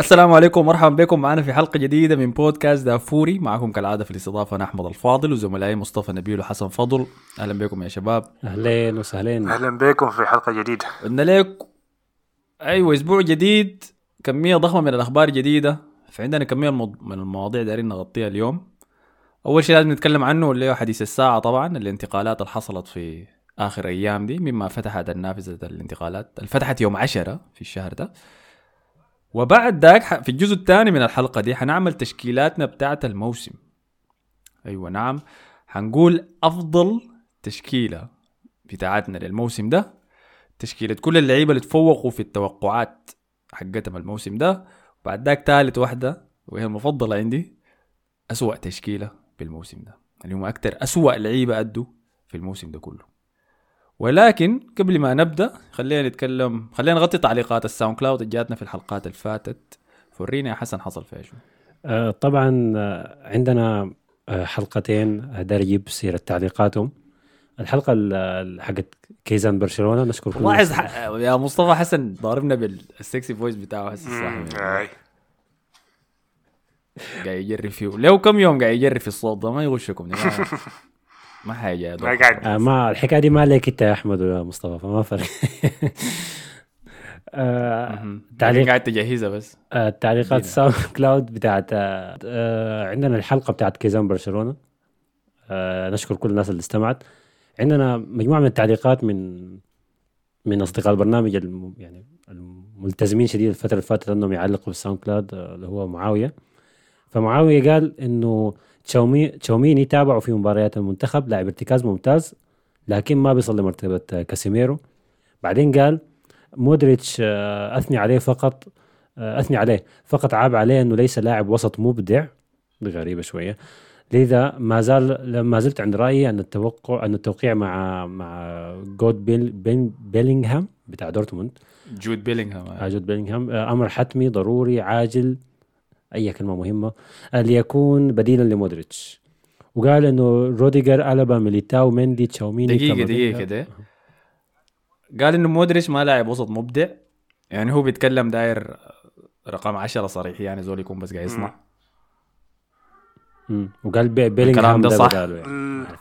السلام عليكم ومرحبا بكم. معنا في حلقة جديدة من بودكاست دافوري. معكم كالعادة في الاستضافة أنا أحمد الفاضل وزملائي مصطفى نبيل وحسن فضل. أهلا بكم يا شباب. أهلين وسهلين. أهلا بكم في حلقة جديدة. قلنا لك أيوه أسبوع جديد كمية ضخمة من الأخبار جديدة. فعندنا كمية من المواضيع دايرين نغطيها اليوم. أول شيء لازم نتكلم عنه اللي هو حديث الساعة طبعا الانتقالات اللي حصلت في آخر أيام دي مما فتحت النافذة الانتقالات اللي فتحت يوم عشرة في الشهر ده. وبعد ذاك في الجزء الثاني من الحلقة دي حنعمل تشكيلاتنا بتاعه الموسم. أيوه نعم. حنقول أفضل تشكيلة بتاعتنا للموسم ده تشكيلة كل اللعيبة اللي تفوقوا في التوقعات حقتهم الموسم ده. وبعد ذاك ثالث واحدة وهي المفضلة عندي أسوأ تشكيلة بالموسم ده. اللي هم أكثر أسوأ لعيبة أدوا في الموسم ده كله. ولكن قبل ما نبدأ خلينا نتكلم خلينا نغطي تعليقات ال SoundCloud اللي جاتنا في الحلقات اللي فاتت. فرينا يا حسن حصل فيها شو آه طبعا آه، عندنا آه حلقتين داير أجيب سيرة تعليقاتهم. الحلقة حقت كيزان برشلونة نشكر كل لاحظ يا مصطفى حسن ضاربنا بال sexy voice بتاعه هسه صح قاعد يجري فيه لو كم يوم قاعد يجري في الصوت ده ما يغشكم ما حاجة ما قاعد. آه ما الحكاية دي ما لك انت يا أحمد ويا مصطفى فما فرق. آه تعليق قاعد تجهزها بس. آه تعليقات SoundCloud بتاعت آه, آه عندنا الحلقة بتاعت كيزان برشلونة. آه نشكر كل الناس اللي استمعت. عندنا مجموعة من التعليقات من من أصدقاء البرنامج الم يعني الملتزمين شديد الفترة اللي فاتت أنهم يعلقوا في ال SoundCloud آه، اللي هو معاوية. فمعاوية قال إنه تشواميني تشواميني تابعوا في مباريات المنتخب. لاعب ارتكاز ممتاز لكن ما بيصل لمرتبة كاسيميرو. بعدين قال مودريتش آه، أثني عليه فقط آه، أثني عليه فقط عاب عليه أنه ليس لاعب وسط مبدع. غريبة شوية. لذا ما زال ما زلت عند رأيي أن التوقع أن التوقيع مع مع جود بيل بيل بيلينغهام بتاع دورتموند. جود بيلينغهام آه. جود بيلينغهام أمر حتمي ضروري عاجل. أي كلمة مهمة ليكون بديلا لمودريتش. وقال إنه روديجر ألابا ميليتاو مندي تشواميني دقيقة دقيقة كده. قال إنه مودريتش ما لاعب وسط مبدع. يعني هو بيتكلم داير رقم 10 صريح يعني زول يكون بس قاعد يصنع وقال بيلينغهام ده صح. يعني.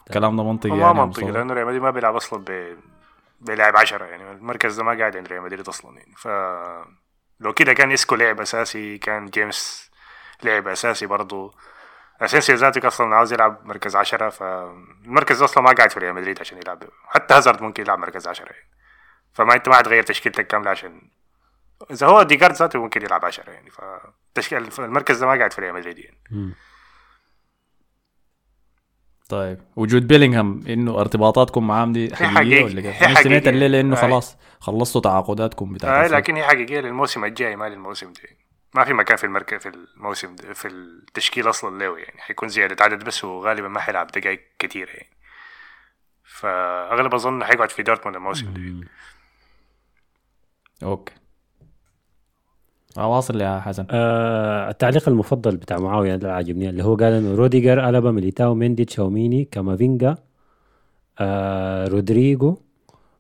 الكلام ده منطقي يعني ما منطقي لأنه ريال مدريد ما بيلعب أصلا بيلعب 10 يعني المركز ده ما قاعد عند ريال مدريد أصلا يعني. ف لو كده كان إسكو لعب أساسي كان جيمس لعب أساسي برضه أساسي ذاتك أصلا عاوز يلعب مركز عشرة فالمركز أصلا ما قاعد في ريال مدريد عشان يلعب. حتى هازارد ممكن يلعب مركز عشرة. يعني. فما أنت ما حتغير تشكيلتك كاملة عشان إذا هو ديكارد ذاته ممكن يلعب عشرة يعني. فتشكيل المركز ده ما قاعد في ريال مدريد يعني. طيب وجود بيلينغهام إنه ارتباطاتكم معاه دي حقيقية ولا كيف؟ أنا سمعت الليلة إنه خلاص خلصتوا تعاقداتكم بتاعت آه لكن هي حقيقية للموسم الجاي ما للموسم ده ما في مكان في المركز في الموسم في التشكيل أصلا له يعني. حيكون زيادة عدد بس وغالبا ما حيلعب دقائق كثيره يعني. فأغلب أظن حيقعد في دورتموند الموسم ده okay. واصل يا حسن. آه التعليق المفضل بتاع معاوية اللي عاجبني اللي هو قال إنه روديجر ألابا ميليتاو ميندي تشواميني كامافينجا آه رودريجو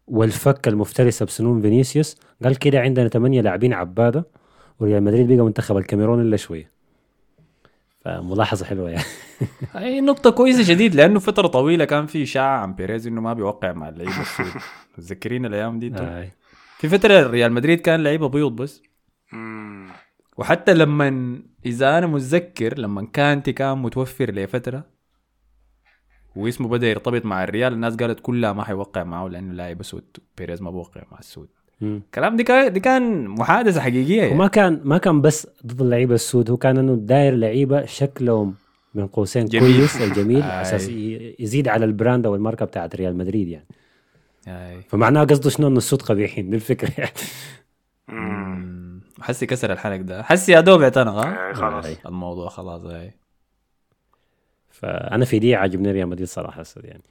والفك المفترسه بسنون فينيسيوس. قال كده عندنا ثمانيه لاعبين عبادة. وريال مدريد بقى منتخب الكاميرون إلا شوية. فملاحظة حلوة يعني. أي نقطة كويسة شديد لأنه فترة طويلة كان في اشاعه عن بيريز إنه ما بيوقع مع اللعيبة السود. تذكرين الأيام دي؟ في فترة ريال مدريد كان لعيبة بيض بس. وحتى لما إذا أنا متذكر لما كانتي كان متوفر لفتره واسمه بدأ يرتبط مع الريال الناس قالت كلها ما حيوقع معه لأنه لاعب اسود بيريز ما بوقع مع السود. الكلام دي كان دي كان محادثة حقيقية يعني. وما كان ما كان بس ضد اللعيبة السود هو كان إنه داير لعيبة شكلهم من قوسين جميل. كويس الجميل أساس يزيد على ال brand أو الماركة بتاعت ريال مدريد يعني. آي. فمعناه قصده شنو؟ إنه السود قبيحين دي الفكرة يعني. حسي كسر الحلق ده. حسي يا دوب اعتنق خلاص. الموضوع خلاص هاي فأنا في دي عاجبني ريال مدريد صراحة يعني.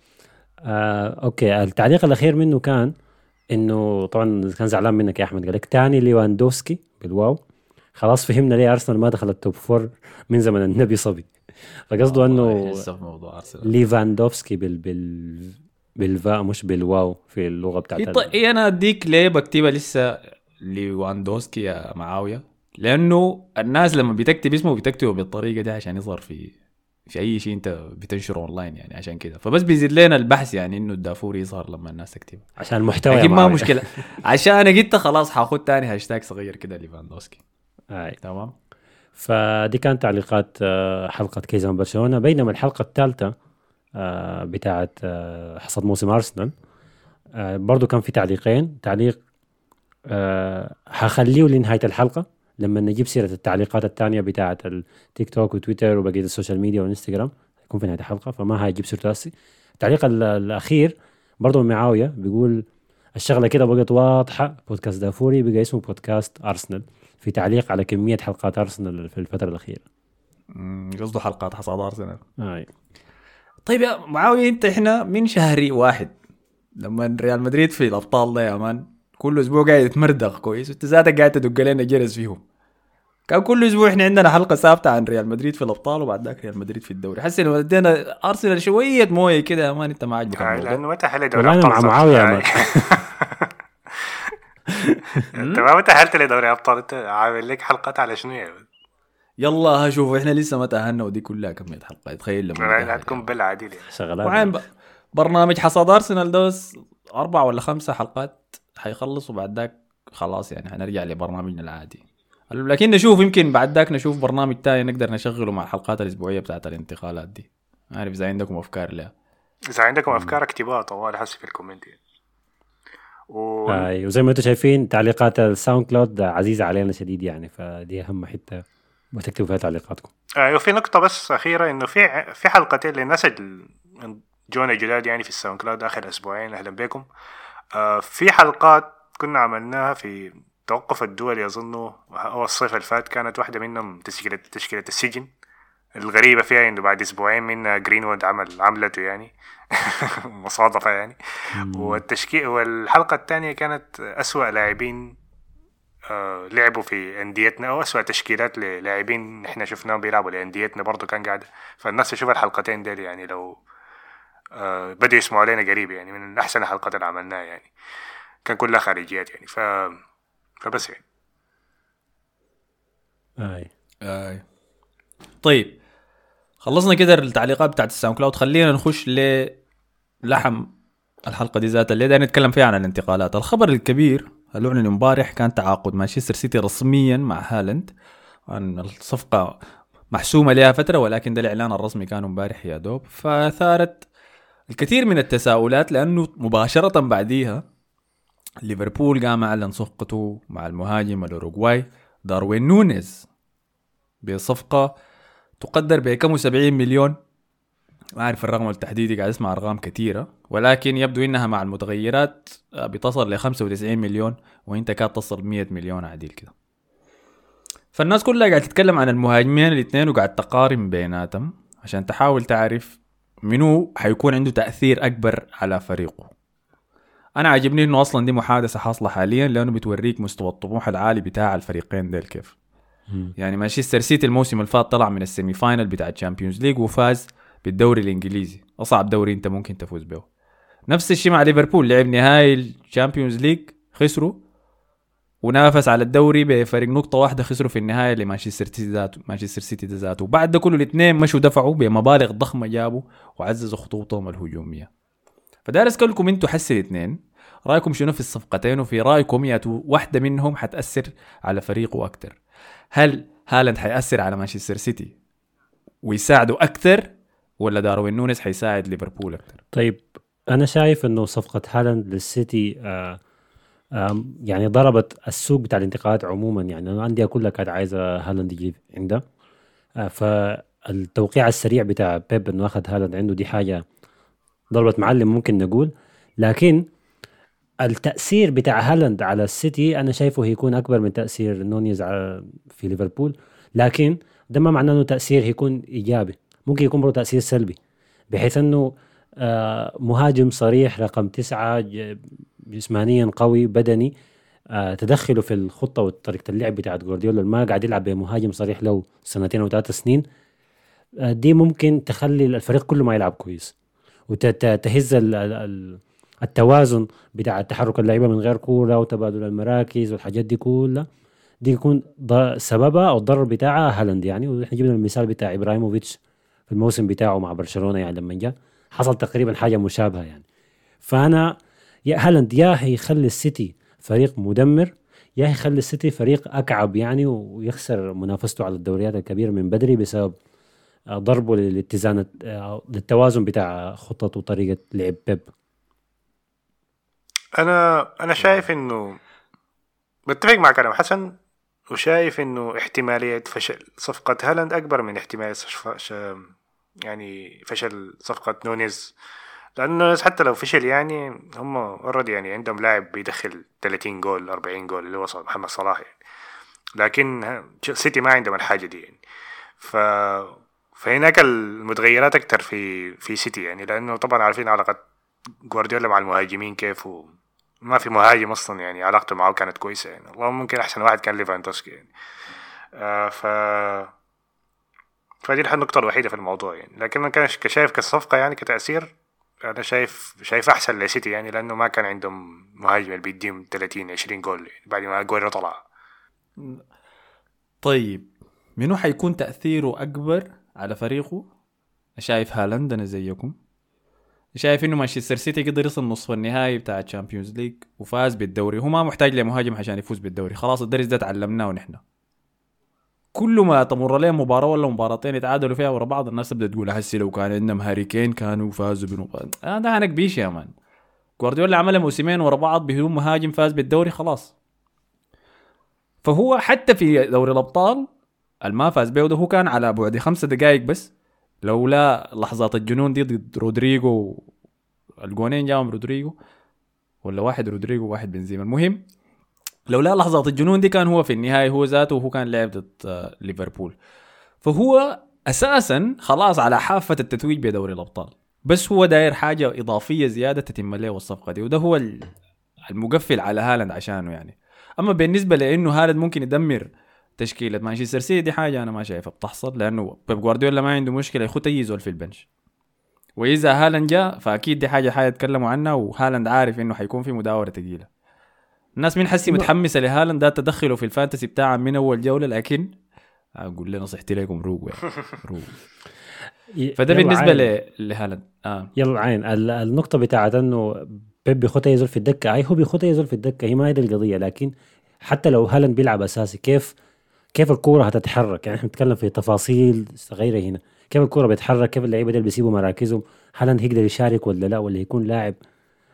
آه okay التعليق الأخير منه كان إنه طبعا كان زعلان منك يا أحمد قال لك تاني ليواندوفسكي بالواو. خلاص فهمنا ليه أرسنال ما دخل ال top four من زمن النبي صبي. فقصده إنه ليفاندوفسكي بال بال بالفاء مش بالواو في اللغة بتاعت طيب أنا أديك ليه بكتبها لسه ليواندوفسكي يا معاوية؟ لأنه الناس لما بتكتب اسمه بتكتبه بالطريقة دي عشان يظهر في في أي شيء أنت بتنشره اونلاين يعني عشان كده. فبس بيزيد لنا البحث يعني إنه الدافور يظهر لما الناس تكتب عشان المحتوى لكن ما. مشكلة. عشان أنا قلت خلاص حاخد تاني هاشتاج صغير كده ليفاندوسكي. آي. تمام؟ فدي كانت تعليقات آه، حلقة كيزان برشلونة. بينما الحلقة الثالثة آه، بتاعت آه، حصاد موسم أرسنال آه، برضو كان في تعليقين. تعليق آه، حخليه لنهاية الحلقة. لما نجيب سيرة التعليقات الثانية بتاعت التيك توك وتويتر وبقية ال social media والانستغرام يكون في نهاية الحلقة فما هيجيب سيرته هسي. التعليق ال- الأخير برضو من معاوية بيقول الشغلة كده بقت واضحة بودكاست دافوري بقى اسمه بودكاست أرسنال في تعليق على كمية حلقات أرسنال في الفترة الأخيرة. مم، قصده حلقات حصاد ارسنال آه. طيب يا معاوية انت إحنا من شهر واحد لما ريال مدريد في الأبطال ده يا مان كل أسبوع قاعد يتمردغ كويس وانت ذاتك قاعد تدق لنا جرس فيهم. كان كل أسبوع إحنا عندنا حلقة ثابتة عن ريال مدريد في الأبطال وبعد ذاك ريال مدريد في الدوري حسي لو ادينا أرسنال شوية موية كده يا مان أنت ما عاجبك الموضوع لأنه ما تحل دوري أنا مع ابطال معاوية يا. مان. أنت ما تأهلت لدوري أبطال أنت عامل لك حلقات على شنو يا ولد؟ يلا ها شوفوا إحنا لسه ما تأهلنا ودي كلها كمية حلقات تخيل لما يعني. هتكون عديل يعني. شغلات. برنامج حصاد أرسنال دوس أربع ولا خمسة حلقات حيخلص وبعد ذاك خلاص يعني حنرجع لبرنامجنا العادي لكن نشوف يمكن بعد ذاك نشوف برنامج تاني نقدر نشغله مع الحلقات الأسبوعية بتاعت الانتقالات دي عارف إذا عندكم أفكار لها إذا عندكم أفكار اكتبوها طوال حسي في ال comment يعني. و... آه. وزي ما أنتم شايفين تعليقات الساوند كلاود عزيزة علينا شديد يعني فدي أهم حتة بتكتبوا فيها تعليقاتكم آه وفي نقطة بس أخيرة إنه في في حلقتين للناس جونا جداد يعني في الساوند كلاود آخر أسبوعين أهلا بكم آه في حلقات كنا عملناها في توقف الدول أظنه أو الصيف اللي فات كانت واحدة منهم تشكيلة تشكيلة السجن. الغريبة فيها إنه بعد أسبوعين من جرينوود عمل عملته يعني. مصادفة يعني. والتشكيل والحلقة الثانية كانت أسوأ لاعبين آه، لعبوا في أنديتنا أو اسوء تشكيلات للاعبين إحنا شفناهم بيلعبوا لأنديتنا برضو كان قاعد. فالناس تشوف الحلقتين ديل يعني لو آه، بدوا يسمعوا علينا قريب يعني من أحسن الحلقات اللي عملناها يعني. كان كلها خارجيات يعني. ف فبس يعني. آه. آه. طيب خلصنا كده التعليقات بتاعت الساوند كلاود. خلينا نخش للحم الحلقة دي ذاتها. اللي نتكلم فيها عن الانتقالات. الخبر الكبير اللي اعلن امبارح كان تعاقد مانشستر سيتي رسميا مع هالاند عن الصفقة محسومة لها فترة ولكن ده الإعلان الرسمي كان امبارح يا دوب. فثارت الكثير من التساؤلات لأنه مباشرة بعديها ليفربول قام أعلن صفقته مع المهاجم الأوروغواي داروين نونيز بصفقة تقدر بكم 70 مليون. ما أعرف الرقم التحديدي قاعد أسمع أرقام كثيرة ولكن يبدو إنها مع المتغيرات بتصل ل 95 مليون وإنت كاد تصل 100 مليون عديل كده. فالناس كلها قاعد تتكلم عن المهاجمين الاثنين وقاعد تقارن بيناتهم عشان تحاول تعرف منو حيكون عنده تأثير أكبر على فريقه. أنا عاجبني إنه أصلا دي محادثة حاصلة حاليا لأنه بتوريك مستوى الطموح العالي بتاع الفريقين ديل كيف. يعني مانشستر سيتي الموسم اللي فات طلع من ال semi final بتاع ال Champions League وفاز بالدوري الإنجليزي. أصعب دوري أنت ممكن تفوز به. نفس الشيء مع ليفربول لعب نهائي ال Champions League خسروا ونافس على الدوري بفريق نقطة واحدة خسروا في النهاية لمانشستر سيتي ذاته مانشستر سيتي ذاته. بعد ده كله الاثنين مشوا دفعوا بمبالغ ضخمة جابوا وعززوا خطوطهم الهجومية. فدار اسالكم أنتوا حس الاثنين. رأيكم شنو في الصفقتين وفي رأيكم يا واحدة منهم حتأثر على فريقه أكتر؟ هل هالاند حيأثر على مانشستر سيتي ويساعده أكتر ولا داروين نونيز حيساعد ليفربول أكتر؟ طيب أنا شايف إنه صفقة هالاند للسيتي آه يعني ضربت السوق بتاع الانتقالات عموما. يعني الانديه كلها كانت عايزه هالاند يجي عندها آه فالتوقيع السريع بتاع بيب إنه أخذ هالاند عنده دي حاجة ضربت معلم ممكن نقول. لكن التأثير بتاع هالاند على السيتي أنا شايفه هيكون أكبر من تأثير نونيز في ليفربول. لكن ده ما معناه إنه تأثير هيكون إيجابي ممكن يكون برضه تأثير سلبي بحيث إنه آه، مهاجم صريح رقم تسعة جسمانيا قوي بدني آه، تدخله في الخطة وطريقة اللعب بتاعت جوارديولا. ما قاعد يلعب بمهاجم صريح له سنتين أو ثلاث سنين. آه، دي ممكن تخلي الفريق كله ما يلعب كويس وتهز التوازن بتاع تحرك اللعيبة من غير كورة وتبادل المراكز والحاجات دي كلها دي يكون سببها أو الضرر بتاعها هالاند يعني. ونحن جبنا المثال بتاع إبراهيموفيتش في الموسم بتاعه مع برشلونة يعني لما جاء حصل تقريبا حاجة مشابهة يعني. فأنا يا هالاند يا هيخلي السيتي فريق مدمر يا هيخلي السيتي فريق أكعب يعني ويخسر منافسته على الدوريات الكبيرة من بدري بسبب آه، ضربه للاتزان آه، للتوازن بتاع خطط وطريقة لعب بيب. أنا أنا شايف إنه بتفق مع كلام حسن وشايف إنه احتمالية فشل صفقة هالاند أكبر من احتمالية يعني فشل صفقة نونيز. لأنه نونيز حتى لو فشل يعني هم already يعني عندهم لاعب بيدخل 30 جول 40 جول اللي هو محمد صلاح يعني. لكن سيتي ما عندهم الحاجة دي يعني. ف فهناك المتغيرات أكتر في في سيتي يعني. لأنه طبعا عارفين علاقة جوارديولا مع المهاجمين كيف و... ما في مهاجم أصلا يعني علاقته معه كانت كويسة يعني. اللهم ممكن أحسن واحد كان ليفاندوسكي يعني. آه ف فدي النقطة الوحيدة في الموضوع يعني. لكن أنا كان كشايف كصفقة يعني كتأثير أنا شايف شايف أحسن لسيتي يعني لأنه ما كان عندهم مهاجم اللي بيديهم 30 20 جول يعني. بعد ما اجويرو طلع. طيب منو حيكون تأثيره أكبر على فريقه؟ شايف هالاند أنا زيكم. شايف إنه مانشستر سيتي قدر يصل نصف النهائي بتاع ال Champions League وفاز بالدوري. هو ما محتاج لمهاجم عشان يفوز بالدوري. خلاص الدرس ده تعلمناه نحن كل ما تمر عليه مباراة ولا مباراتين يتعادلوا فيها ورا بعض الناس تبدا تقول هسي لو كان عندهم هاري كين كانوا فازوا بنقاط آه ده هنك بيش يا مان. جوارديولا عمل موسمين ورا بعض بدون مهاجم فاز بالدوري خلاص. فهو حتى في دوري الأبطال الما فاز به هو كان على بعد خمسة دقائق بس لولا لحظات الجنون دي ضد رودريجو الجونين جاهم رودريجو ولا واحد رودريجو وواحد بنزيما. المهم لولا لحظات الجنون دي كان هو في النهاية هو ذاته وهو كان لعب ضد آه، ليفربول. فهو أساسا خلاص على حافة التتويج بدوري الأبطال. بس هو داير حاجة إضافية زيادة تتم له الصفقة دي وده هو ال- المقفل على هالاند عشانه يعني. أما بالنسبة لإنه هالاند ممكن يدمر تشكيلة. مانشستر سيتي دي حاجة أنا ما شايفها بتحصل لأنه بيب جوارديولا ما عنده مشكلة يخت أي زول في ال bench وإذا هالاند جاء فأكيد دي حاجة حيتكلموا عنها وهالاند عارف إنه حيكون في مداورة تقيلة. الناس مين حسي متحمسة لهالاند؟ ده تدخله في ال fantasy بتاعه من أول جولة لكن أقول لنا نصيحتي لكم روقوا يعني روقوا. فده. ل- لهالاند. آه. يلا عين. ال- النقطة بتاعت إنه بيب بيخوت يزول في الدكة. أي هو بيخوت يزول في الدكة هي ما هي دي القضية لكن حتى لو هالاند بيلعب أساسي كيف كيف الكورة هتتحرك؟ يعني إحنا بنتكلم في تفاصيل صغيرة هنا. كيف الكورة بيتحرك كيف اللعيبة دي بيسيبوا مراكزهم؟ هالاند هيقدر يشارك ولا لا؟ ولا يكون لاعب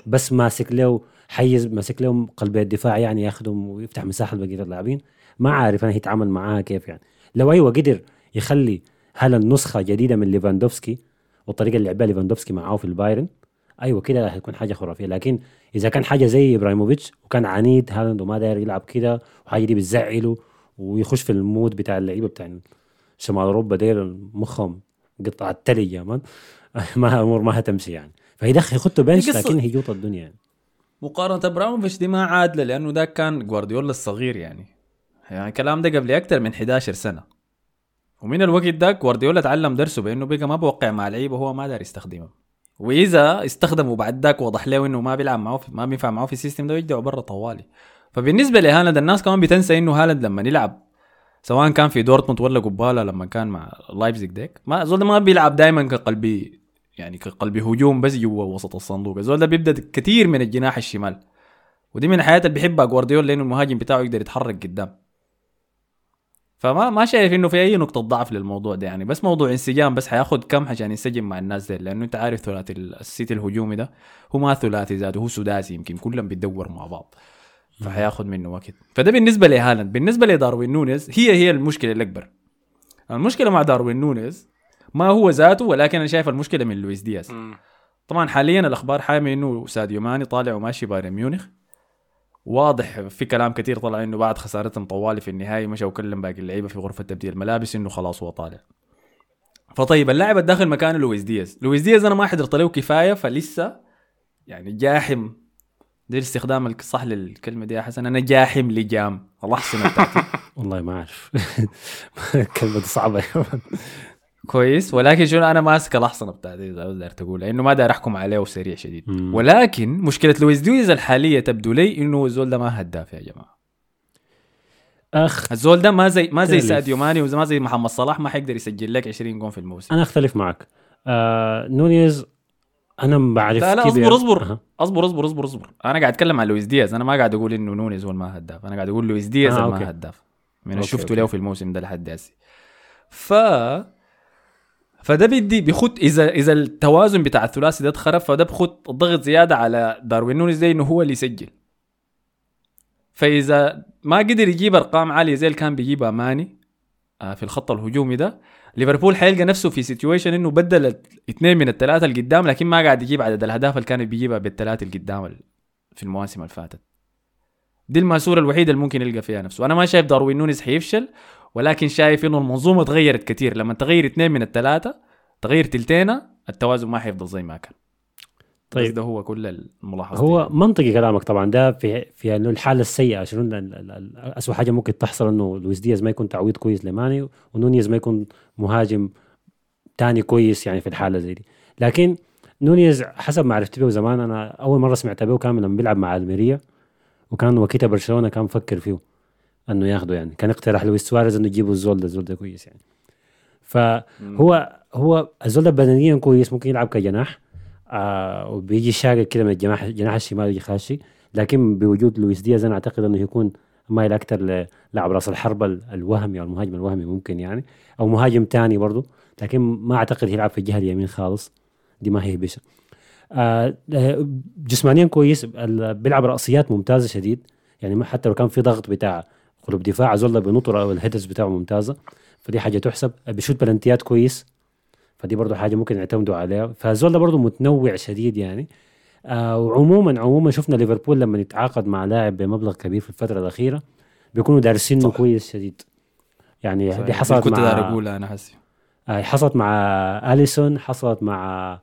بس ماسك له حيز ماسك لهم قلب الدفاع يعني ياخدهم ويفتح مساحة لبقية اللاعبين؟ ما عارف أنا هيتعامل معاها كيف يعني. لو أيوه قدر يخلي هالاند نسخة جديدة من ليفاندوفسكي والطريقة اللي لعبها ليفاندوفسكي معاه في البايرن أيوه كده هتكون حاجة خرافية. لكن إذا كان حاجة زي إبراهيموفيتش وكان عنيد هالاند وما داير يلعب كده وحاجة دي بتزعله ويخش في ال mood بتاع اللعيبة بتاع شمال أوروبا دير مخهم قطع التلج يا man. ما الأمور ما هتمشي يعني. فيدخل يخطه bench لكن هيجوط الدنيا. يعني مقارنة إبراهيموفيتش دي ما عادلة لأنه ده كان جوارديولا الصغير يعني. يعني الكلام ده قبل أكتر من 11 سنة. ومن الوقت ده جوارديولا تعلم درسه بأنه بقى ما بوقع مع لعيبة هو ما دار يستخدمهم. وإذا استخدمه بعد ذاك وضح له إنه ما بيلعب معه ما بينفع معه في ال system ده يرجعوا برا طوالي. فبالنسبة لهالاند الناس كمان بتنسى إنه هالاند لما يلعب سواء كان في دورتموند ولا قبالة لما كان مع لايبزيج ديك. ما زول ما بيلعب دائما كقلب يعني كقلب هجوم بس جوا وسط الصندوق. الزول ده بيبدأ كثير من الجناح الشمال. ودي من الحاجات اللي بيحبها جوارديولا لأنه المهاجم بتاعه يقدر يتحرك قدام. فما ما شايف إنه في أي نقطة ضعف للموضوع ده يعني بس موضوع انسجام بس حياخد كم عشان ينسجم مع الناس دي لأنه أنت عارف ثلاثي السيتي الهجومي ده هو ما ثلاثي ذاته هو سداسي يمكن كلهم بيتدوروا مع بعض. فحياخد منه وقت. فده بالنسبة لهالاند بالنسبة لداروين نونيز هي هي المشكلة الأكبر. المشكلة مع داروين نونيز ما هو ذاته ولكن أنا شايف المشكلة من لويس دياز. طبعا حاليا الأخبار حامي إنه ساديو ماني طالع وماشي بايرن ميونخ. واضح في كلام كثير طلع إنه بعد خسارتهم طوالي في النهائي مشى وكلم باقي اللعيبة في غرفة تبديل الملابس إنه خلاص هو طالع. فطيب اللاعب الداخل مكانه لويس دياز. لويس دياز أنا ما حضرت له كفاية فلسه يعني جاحم دي الاستخدام الصح للكلمة دي يا حسن. أنا جاحم لجام الأحصنة بتاعتي والله ما أعرف. كلمة صعبة. كويس. ولكن شنو أنا ماسك الاحصنه بتاعتي إذا داير تقول. لأنه ما داير أحكم عليه سريع شديد. مم. ولكن مشكلة لويس دياز الحالية تبدو لي إنه الزول ده ما هداف يا جماعة. أخ. الزول ده ما زي ما زي. ساديو ماني وما زي محمد صلاح ما حيقدر يسجل لك 20 جون في الموسم. أنا أختلف معك. آه نونيز أنا ما بعرف لا لا اصبر اصبر. أها. اصبر اصبر اصبر اصبر. أنا قاعد أتكلم عن لويس دياز. أنا ما قاعد أقول إنه نونيز هو ما هداف أنا قاعد أقول لويس دياز آه،. ما هداف من اللي شفته. له في الموسم ده لحد هسه. ف فده بيدي بيخط إذا إذا التوازن بتاع الثلاثي ده اتخرب فده بخط الضغط زيادة على داروين نونيز ده إنه هو اللي يسجل. فإذا ما قدر يجيب أرقام عالية زي اللي كان بيجيبها ماني في الخط الهجومي ده. ليفربول حيلقى نفسه في situation إنه بدل اثنين من الثلاثة اللي قدام لكن ما قاعد يجيب عدد الأهداف اللي كان بيجيبها بالثلاثة اللي قدام ال- في المواسم اللي فاتت دي الماسورة الوحيدة اللي ممكن يلقى فيها نفسه. أنا ما شايف داروين نونيز حيفشل ولكن شايف إنه المنظومة تغيرت كثير لما تغير اثنين من الثلاثة تغير تلتينا التوازن ما حيفضل زي ما كان. طيب. ده هو كل الملاحظه هو منطقي كلامك طبعا. ده في في إنه الحالة السيئة شنو اسوء حاجة ممكن تحصل إنه لويس دياز ما يكون تعويض كويس لماني ونونيز ما يكون مهاجم تاني كويس يعني في الحالة زي دي. لكن نونيز حسب ما عرفت به زمان أنا أول مرة سمعت به كان لما بيلعب مع ألميريا وكان وقتها برشلونة كان مفكر فيه إنه ياخده يعني. كان اقترح لويس سواريز إنه يجيبوا الزول ده الزول ده كويس يعني. فهو هو الزول ده بدنيا كويس ممكن يلعب كجناح. آه وبيجي شاقق كده من الجناح الجناح الشمال يجي خاشي. لكن بوجود لويس دياز أنا أعتقد إنه يكون مايل أكثر للاعب راس الحربة ال- الوهمي أو المهاجم الوهمي ممكن يعني أو مهاجم تاني برضه لكن ما أعتقد يلعب في الجهة اليمين خالص. دي ما هي بشا آه جسمانيا كويس بيلعب رأسيات ممتازة شديد. يعني حتى لو كان في ضغط بتاع قلوب دفاع زول بينط الهيدرز بتاعه ممتازة. فدي حاجة تحسب. بيشوت بلنتيات كويس. فدي برضه حاجة ممكن يعتمدوا عليها. فالزول ده برضه متنوع شديد يعني. آه وعموما عموما شفنا ليفربول لما يتعاقد مع لاعب بمبلغ كبير في الفترة الأخيرة بيكونوا دارسينه. كويس شديد. يعني صحيح. دي حصلت كنت مع أقولها أنا حسي. آه، حصلت مع أليسون حصلت مع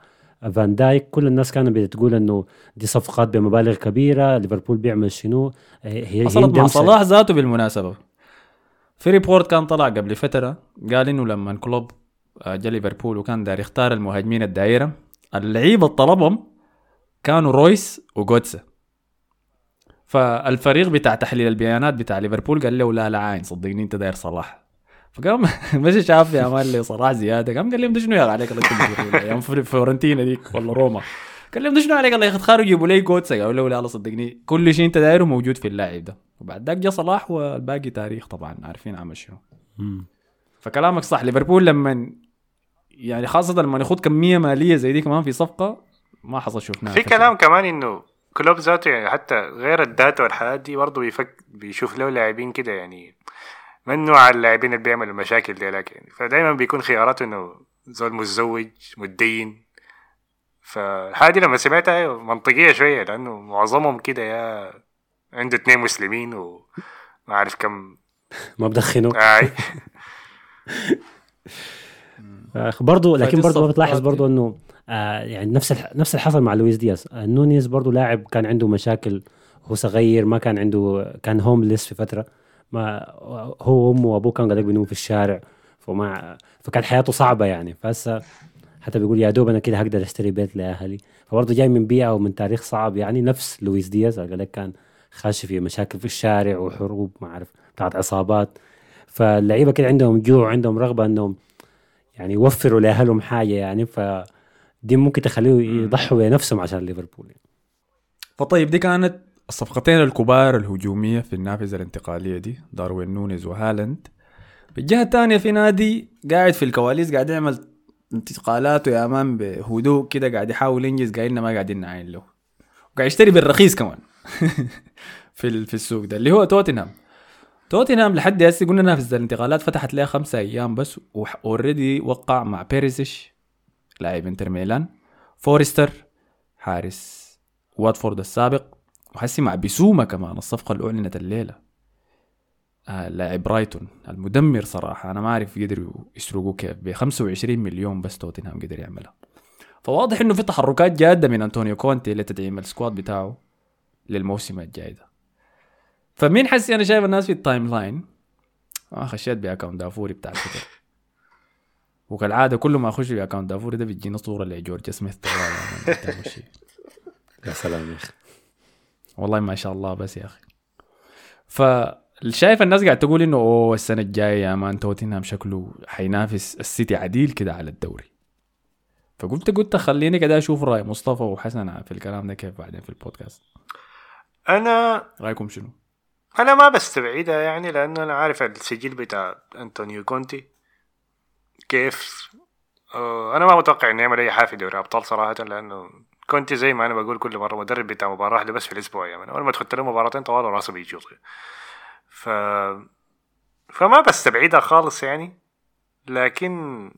فان دايك. كل الناس كانت بتقول إنه دي صفقات بمبالغ كبيرة. ليفربول بيعمل شنو؟ هي هي حصلت مع صلاح ذاته بالمناسبة. في report كان طلع قبل فترة قال إنه لما كلوب آه، جا ليفربول وكان داير يختار المهاجمين الدائره اللعيبة اللي طلبهم كانوا رويس وجوتسا فالفريق بتاع تحليل البيانات بتاع ليفربول قال له لا لا عاين صدقني انت داير صلاح. فقام مشي شاف يا man لي صلاح زيادة. قام قال لهم ده شنو يا عليك الله؟ أيام فور- فورنتينا ديك ولا روما. قال لهم ده شنو عليك الله تخارجوا يجيبوا لي جوتسا قالوا له لا لا صدقني كل شيء انت دايره موجود في اللاعب ده. وبعد ذاك جا صلاح والباقي تاريخ طبعا عارفين عمل شنو. فكلامك صح. ليفربول لما يعني خاصة لما ياخذ كمية مالية زي دي كمان في صفقة ما حصل شفناها في كلام كمان إنه كلوب ذاته يعني حتى غير الداتا والحاجات دي برضه بيفك بيشوف له لاعبين كده يعني من نوع اللاعبين اللي بيعملوا المشاكل دي لك يعني فدايما بيكون خياراته إنه زول متزوج متدين. فالحاجة دي لما سمعتها أيوة منطقية شوية لأنه معظمهم كده يا عنده اتنين مسلمين وما عارف كم ما بدخنوا برضه لكن برضه بتلاحظ برضه إنه آه يعني نفس. نفس اللي حصل مع لويس دياز. آه نونيز برضه لاعب كان عنده مشاكل هو صغير ما كان عنده كان homeless في فترة. ما هو وأمه وأبوه كانوا قاعدين بينوموا في الشارع فما فكان حياته صعبة يعني. فهسه حتى بيقول يا دوب أنا كده هقدر أشتري بيت لأهلي. فبرضه جاي من بيئة ومن تاريخ صعب يعني نفس لويس دياز. قال لك كان خاش في مشاكل في الشارع وحروب ما أعرف بتاعت عصابات. فاللعيبة كده عندهم جوع عندهم رغبة إنهم يعني يوفروا لأهلهم حاجة يعني فدي ممكن تخليه يضحوا بنفسهم عشان ليفربول. يعني. فطيب دي كانت الصفقتين الكبار الهجومية في النافذة الانتقالية دي داروين نونيز وهالاند. بالجهة الثانية في نادي قاعد في الكواليس قاعد يعمل انتقالاته يا مان بهدوء كده قاعد يحاول ينجز قايلنا ما قاعدين نعاين له. وقاعد يشتري بالرخيص كمان في في السوق ده اللي هو توتنهام. توتنهام لحد هسه قلنا نافذة الانتقالات فتحت لها خمسة أيام بس already وقع مع بيريسيش لاعب إنتر ميلان فورستر حارس واتفورد السابق وحسي مع بيسوما كمان الصفقة اللي أعلنت الليلة. آه لاعب برايتون المدمر صراحة أنا ما أعرف قدروا يسرقوا كيف ب 25 مليون بس توتنهام قدر يعملها. فواضح إنه في تحركات جادة من أنطونيو كونتي لتدعيم ال squad بتاعه للموسم الجاي ده. فمين حسي أنا شايف الناس في ال timeline آه خشيت ب account دافوري بتاع تويتر. وكالعادة كل ما أخش ب account دافوري ده بتجينا صورة لجورج سميث يعني. يا سلام يا أخي. والله ما شاء الله بس يا أخي. شايف الناس قاعد تقول إنه أوه السنة الجاية يا مان توتنهام شكله حينافس السيتي عديل كده على الدوري. فقلت قلت خليني كده أشوف رأي مصطفى وحسن في الكلام ده كيف بعدين في البودكاست. أنا رأيكم شنو؟ أنا ما بستبعدها يعني لأنه أنا عارف السجل بتاع أنطونيو كونتي كيف. آه، أنا ما متوقع إنه يعمل أي حاجة في دوري ابطال صراحة لأنه كونتي زي ما أنا بقول كل مرة مدرب بتاع مباراة واحدة بس في الأسبوع يعني. أول ما تحط له مباراتين طوال راسه بيجي ف فما بستبعدها خالص يعني. لكن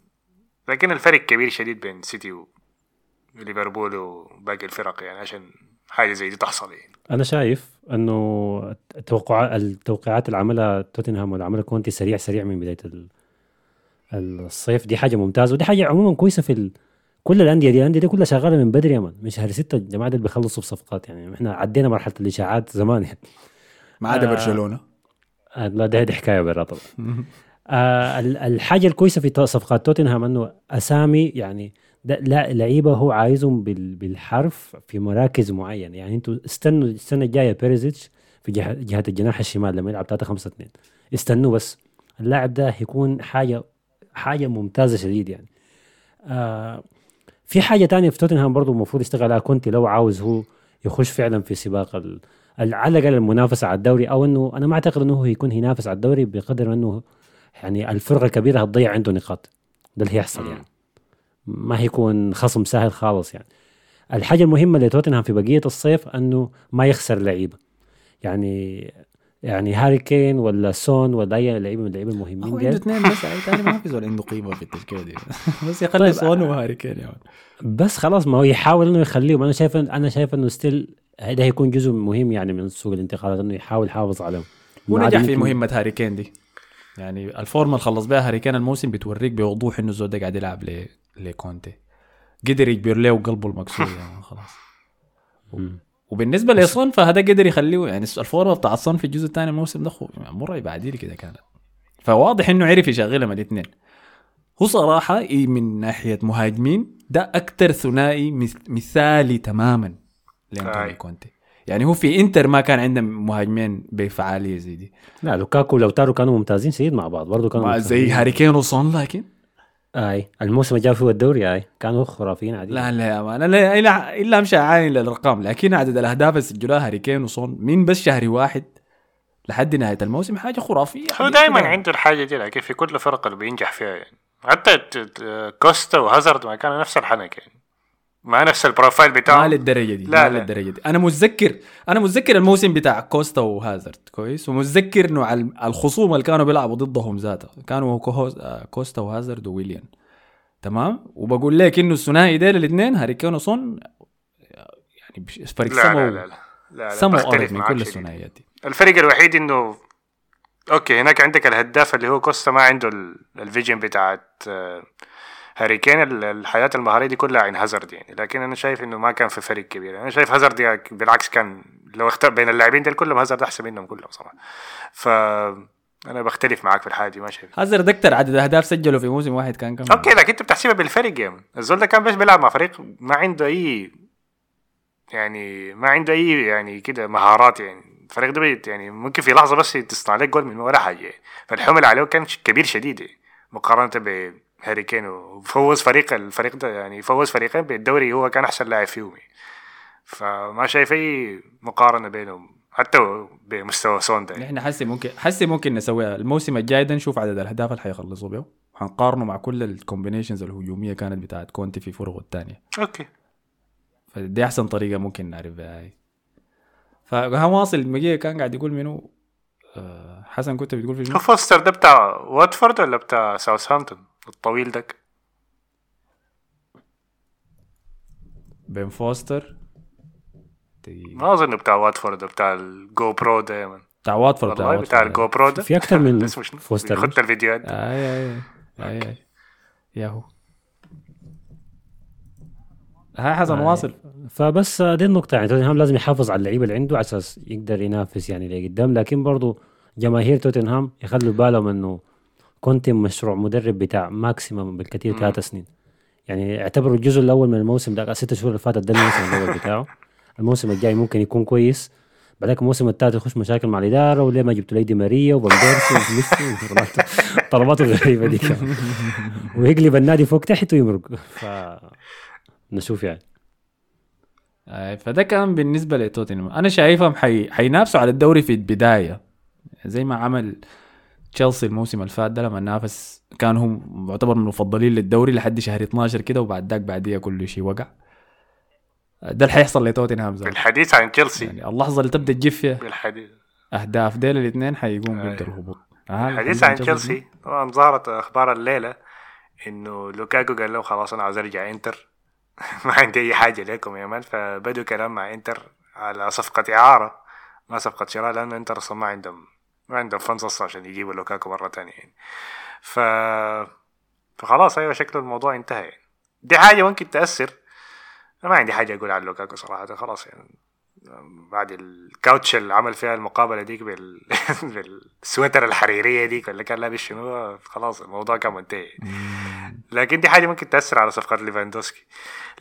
لكن الفرق كبير شديد بين سيتي وليفربول وباقي الفرق يعني عشان حاجة زي دي تحصل يعني. أنا شايف إنه التوقع التوقعات اللي عملها توتنهام واللي عملها كونتي سريع سريع من بداية الصيف. دي حاجة ممتازة ودي حاجة عموما كويسة في ال... كل الأندية دي الأندية دي كلها شغالة من بدري يا من من شهر ستة الجماعة دي بيخلصوا بصفقات يعني؟ إحنا عدينا مرحلة الإشاعات زمان يعني. ما عدا آه برشلونة. آه لا ده, دي حكاية برا طبعا. آه الحاجة الكويسة في صفقات توتنهام إنه أسامي يعني لا لعيبة هو عايزهم بالحرف في مراكز معينه يعني أنتوا استنوا السنة الجاية بيريزيتش في جهه, جهة الجناح الشمال لما يلعب 3 5 2 استنوا بس. اللاعب ده هيكون حاجة حاجة ممتازة شديد يعني. آه في حاجة تانية في توتنهام برضه المفروض يشتغل عليها. كونتي لو عاوز هو يخش فعلا في سباق على الأقل المنافسة على الدوري أو إنه أنا ما أعتقد إنه هو يكون ينافس على الدوري بقدر إنه يعني الفرقة الكبيرة هتضيع عنده نقاط. ده اللي هيحصل يعني. ما هيكون خصم سهل خالص يعني. الحاجة المهمة لتوتنهام في بقية الصيف أنه ما يخسر لعيبة. يعني يعني هاري كين ولا سون ولا أي لعيبة من اللعيبة المهمين هو عنده اثنين بس ثاني ما في زول عنده قيمة في التشكيلة دي. بس يخلي طيب سون وهاري كين يعني. بس خلاص ما هو يحاول إنه يخليهم. أنا شايف أنا شايف إنه still هذا هيكون جزء مهم يعني من سوق الانتقالات إنه يحاول يحافظ عليهم. ونجح في مهمة هاري كين دي. يعني ال form ة اللي خلص بها هاري كين الموسم بتوريك بوضوح إنه الزول ده قاعد يلعب لكونتي قدر يجبر له قلبه المكسور يعني خلاص. وبالنسبة لسون فهذا قدر يخليه يعني ال form ة بتاع سون في الجزء الثاني من الموسم ده مرعب عديل كده كانت فواضح إنه عرف يشغلهم الاثنين. هو صراحة من ناحية مهاجمين ده أكثر ثنائي مثالي تماما لأنطونيو كونتي. يعني هو في إنتر ما كان عندهم مهاجمين بفعالية زي دي. لا لوكاكو لاوتارو كانوا ممتازين سيد مع بعض برضه كانوا زي هاري كين وسون لكن آي. الموسم اللي جاب فيه الدوري آي. كانوا خرافيين عادي لا لا يا مان. أنا إلا إلا امشي عاين للأرقام. لكن عدد الأهداف اللي سجلوها هاري كين وسون من بس شهر واحد لحد نهاية الموسم حاجة خرافية. هو دائما عنده الحاجة دي لكن في كل فرقه اللي بينجح فيها يعني. حتى كوستا وهازارد ما كانوا نفس الحنك يعني. ما نفس ال profile بتاعه. ما للدرجة دي لا ما للدرجة دي. أنا متذكر أنا متذكر الموسم بتاع كوستا وهازارد كويس؟ ومتذكر إنه الخصوم اللي كانوا بيلعبوا ضدهم ذاته كانوا كوستا وهازارد وويليان. تمام؟ وبقول لك إنه الثنائي ده الاثنين هاري كين وسون يعني فرق سما لا لا لا, لا, سما وارض من كل الثنائيات دي. الفرق الوحيد انه okay هناك عندك الهداف اللي هو كوستا ما عنده ال vision بتاعت آه، هاري كين الحياة المهارية دي كلها عين هازارد يعني. لكن أنا شايف إنه ما كان في فرق كبير. أنا شايف هازارد بالعكس كان لو اختار بين اللاعبين دول كلهم هازارد أحسن منهم كلهم صراحة. ف أنا بختلف معاك في الحاجة دي ما شايف. هازارد أكثر عدد أهداف سجله في موسم واحد كان كم؟ okay لكن أنت بتحسبها بالفرق يعني. الزول ده كان بس بيلعب مع فريق ما عنده أي يعني ما عنده أي يعني كده مهارات يعني. الفريق ده بيت يعني ممكن في لحظة بس تصنع لك جول من ولا حاجة. يعني. فالحمل عليه كان كبير شديد يعني. مقارنة بهاري كين وفوز فريق الفريق ده يعني فوز فريقين بالدوري هو كان أحسن لاعب فيهم. يعني. فما شايف أي مقارنة بينهم حتى بمستوى سون ده نحن حسي ممكن حسي ممكن نسويها. الموسم الجاي ده نشوف عدد الأهداف اللي حيخلصوا به حنقارنه مع كل الكومبينيشنز الهجومية كانت بتاعت كونتي في فرقه الثانية أوكي. فدي أحسن طريقة ممكن نعرف بها هاي. فواصل المجيه كان قاعد يقول منو؟ آه حسن كنت بتقول في؟ فوستر ده بتاع واتفورد ولا بتاع ساوثهامبتون؟ الطويل دك بين فوستر. ما أظن بتاع واتفورد بتاع الجو برو دايما بتاع واتفورد بتاع واتفورد بتاع ال GoPro ده؟ في أكثر من فوستر. خدت الفيديوهات. اي اي اي اي ياهو. هاي حسن واصل. فبس دي النقطة يعني توتنهام لازم يحافظ على اللعيبة اللي عنده على أساس يقدر ينافس يعني لقدام لكن برضه جماهير توتنهام يخلوا بالهم إنه كونتي مشروع مدرب بتاع maximum بالكثير ثلاث سنين. يعني اعتبروا الجزء الأول من الموسم ده ست شهور اللي فاتت ده الموسم الأول بتاعه. الموسم الجاي ممكن يكون كويس. بعدك الموسم الثالث يخش مشاكل مع الإدارة وليه ما جبتوا لي دي ماريا وبندرسي وميسي طلباته غريبة دي كمان. ويقلب النادي فوق تحت ويمرق. ف نشوف يعني. آه، فده كان بالنسبة لتوتنهام. أنا شايفهم حي... حينافسوا على الدوري في البداية. زي ما عمل تشيلسي الموسم اللي فات ده لما نافس كان هم معتبر من المفضلين للدوري لحد شهر 12 كده وبعد ذاك بعديها كل شيء وقع. ده اللي حيحصل لتوتنهام زي بالحديث عن تشيلسي. يعني اللحظه اللي تبدأ تجيب فيها. بالحديث أهداف ديل الاثنين حيقوم ضد أيوة. الهبوط. الحديث عن تشيلسي. طبعا ظهرت أخبار الليلة إنه لوكاكو قال له خلاص أنا عاوز أرجع إنتر. ما عندي أي حاجة لكم يا مان. فبدوا كلام مع إنتر على صفقة إعارة ما صفقة شراء لأنه إنتر أصلا ما عندهم ما عندهم فنز أصلا عشان يجيبوا لوكاكو مرة تانية يعني. ف فخلاص أيوه شكله الموضوع انتهى يعني. دي حاجة ممكن تأثر. ما عندي حاجة أقول على لوكاكو صراحة خلاص يعني. بعد ال couch اللي عمل فيها المقابلة ديك بال... بالسويتر الحريرية ديك ولا كان لابس شنو خلاص الموضوع كان منتهي لكن دي حاجة ممكن تأثر على صفقات ليفاندوسكي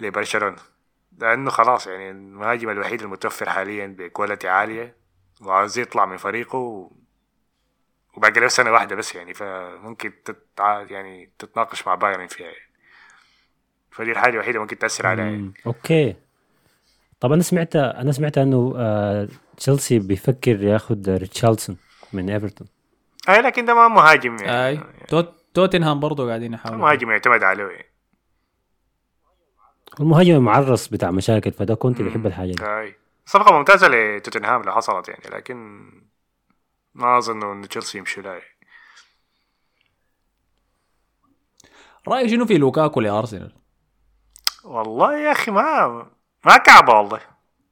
لبرشلونة. لأنه خلاص يعني المهاجم الوحيد المتوفر حاليا ب quality عالية وعاوز يطلع من فريقه و... وباقي له سنة واحدة بس يعني فممكن تتع... يعني تتناقش مع بايرن فيها يعني. فدي الحاجة الوحيدة ممكن تأثر عليها يعني. okay. طب أنا سمعت أنا سمعت إنه آه تشيلسي بيفكر ياخد ريتشاردسون من ايفرتون اي لكن ده ما مهاجم يعني. أي. توت... توتنهام برضه قاعدين يحاولوا. مهاجم يعتمد عليه. يعني. المهاجم المعرس بتاع مشاكل فده كنت بيحب الحاجة دي. أي. صفقة ممتازة لتوتنهام لو حصلت يعني لكن ما أظن انه تشيلسي يمشي يعني. رأيك شنو في لوكاكو لأرسنال؟ والله يا أخي ما ما كعبة والله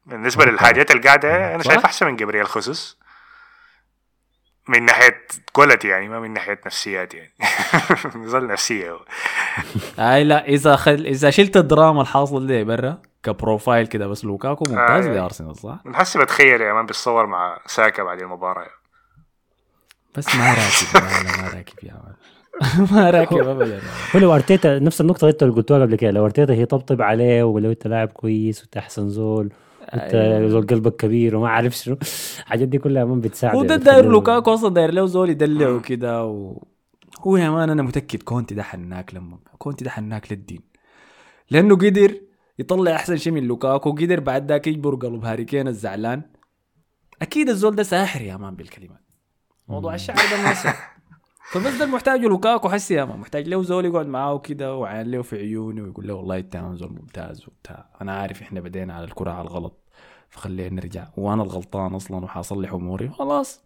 بالنسبة للحاجات اللي قاعدة أنا؟ شايف أحسن من جبريل خيسوس من ناحية quality يعني ما من ناحية نفسيات يعني نزل نفسية هو. أي لا إذا خل... إذا شلت الدراما الحاصل دي برا ك profile كده بس لوكاكو ممتاز آه. لأرسنال صح؟ بنحس بتخيل يا man بيتصور مع ساكا بعد المباراة بس ما راكب لا ما راكب يا man ما راكب ابدا هو لو أرتيتا نفس النقطة أنت اللي قلتوها قبل كده لو أرتيتا هيطبطب عليه ولو أنت لاعب كويس وأنت أحسن زول انت أيوة. زول قلبك كبير وما عارف شنو الحاجات دي كلها ما بتساعد هو ده داير لوكاكو أصلا داير له زول يدلعه كده و... هو يا man أنا متأكد كونتي ده حناك لما كونتي ده حناك للدين. لأنه قدر يطلع أحسن شيء من لوكاكو قدر بعد ذاك يجبر قلب هاري كين الزعلان. أكيد الزول ده ساحر يا man بالكلمات. موضوع الشعر ده ما. فبس ده المحتاج لوكاكو حسي يا man محتاج له زول يقعد معاه كده وعين له في عيوني ويقول له والله انت زول ممتاز وبتاع أنا عارف إحنا بدينا على الكرة على الغلط فخلينا نرجع وأنا الغلطان أصلا وحاصلح اموري خلاص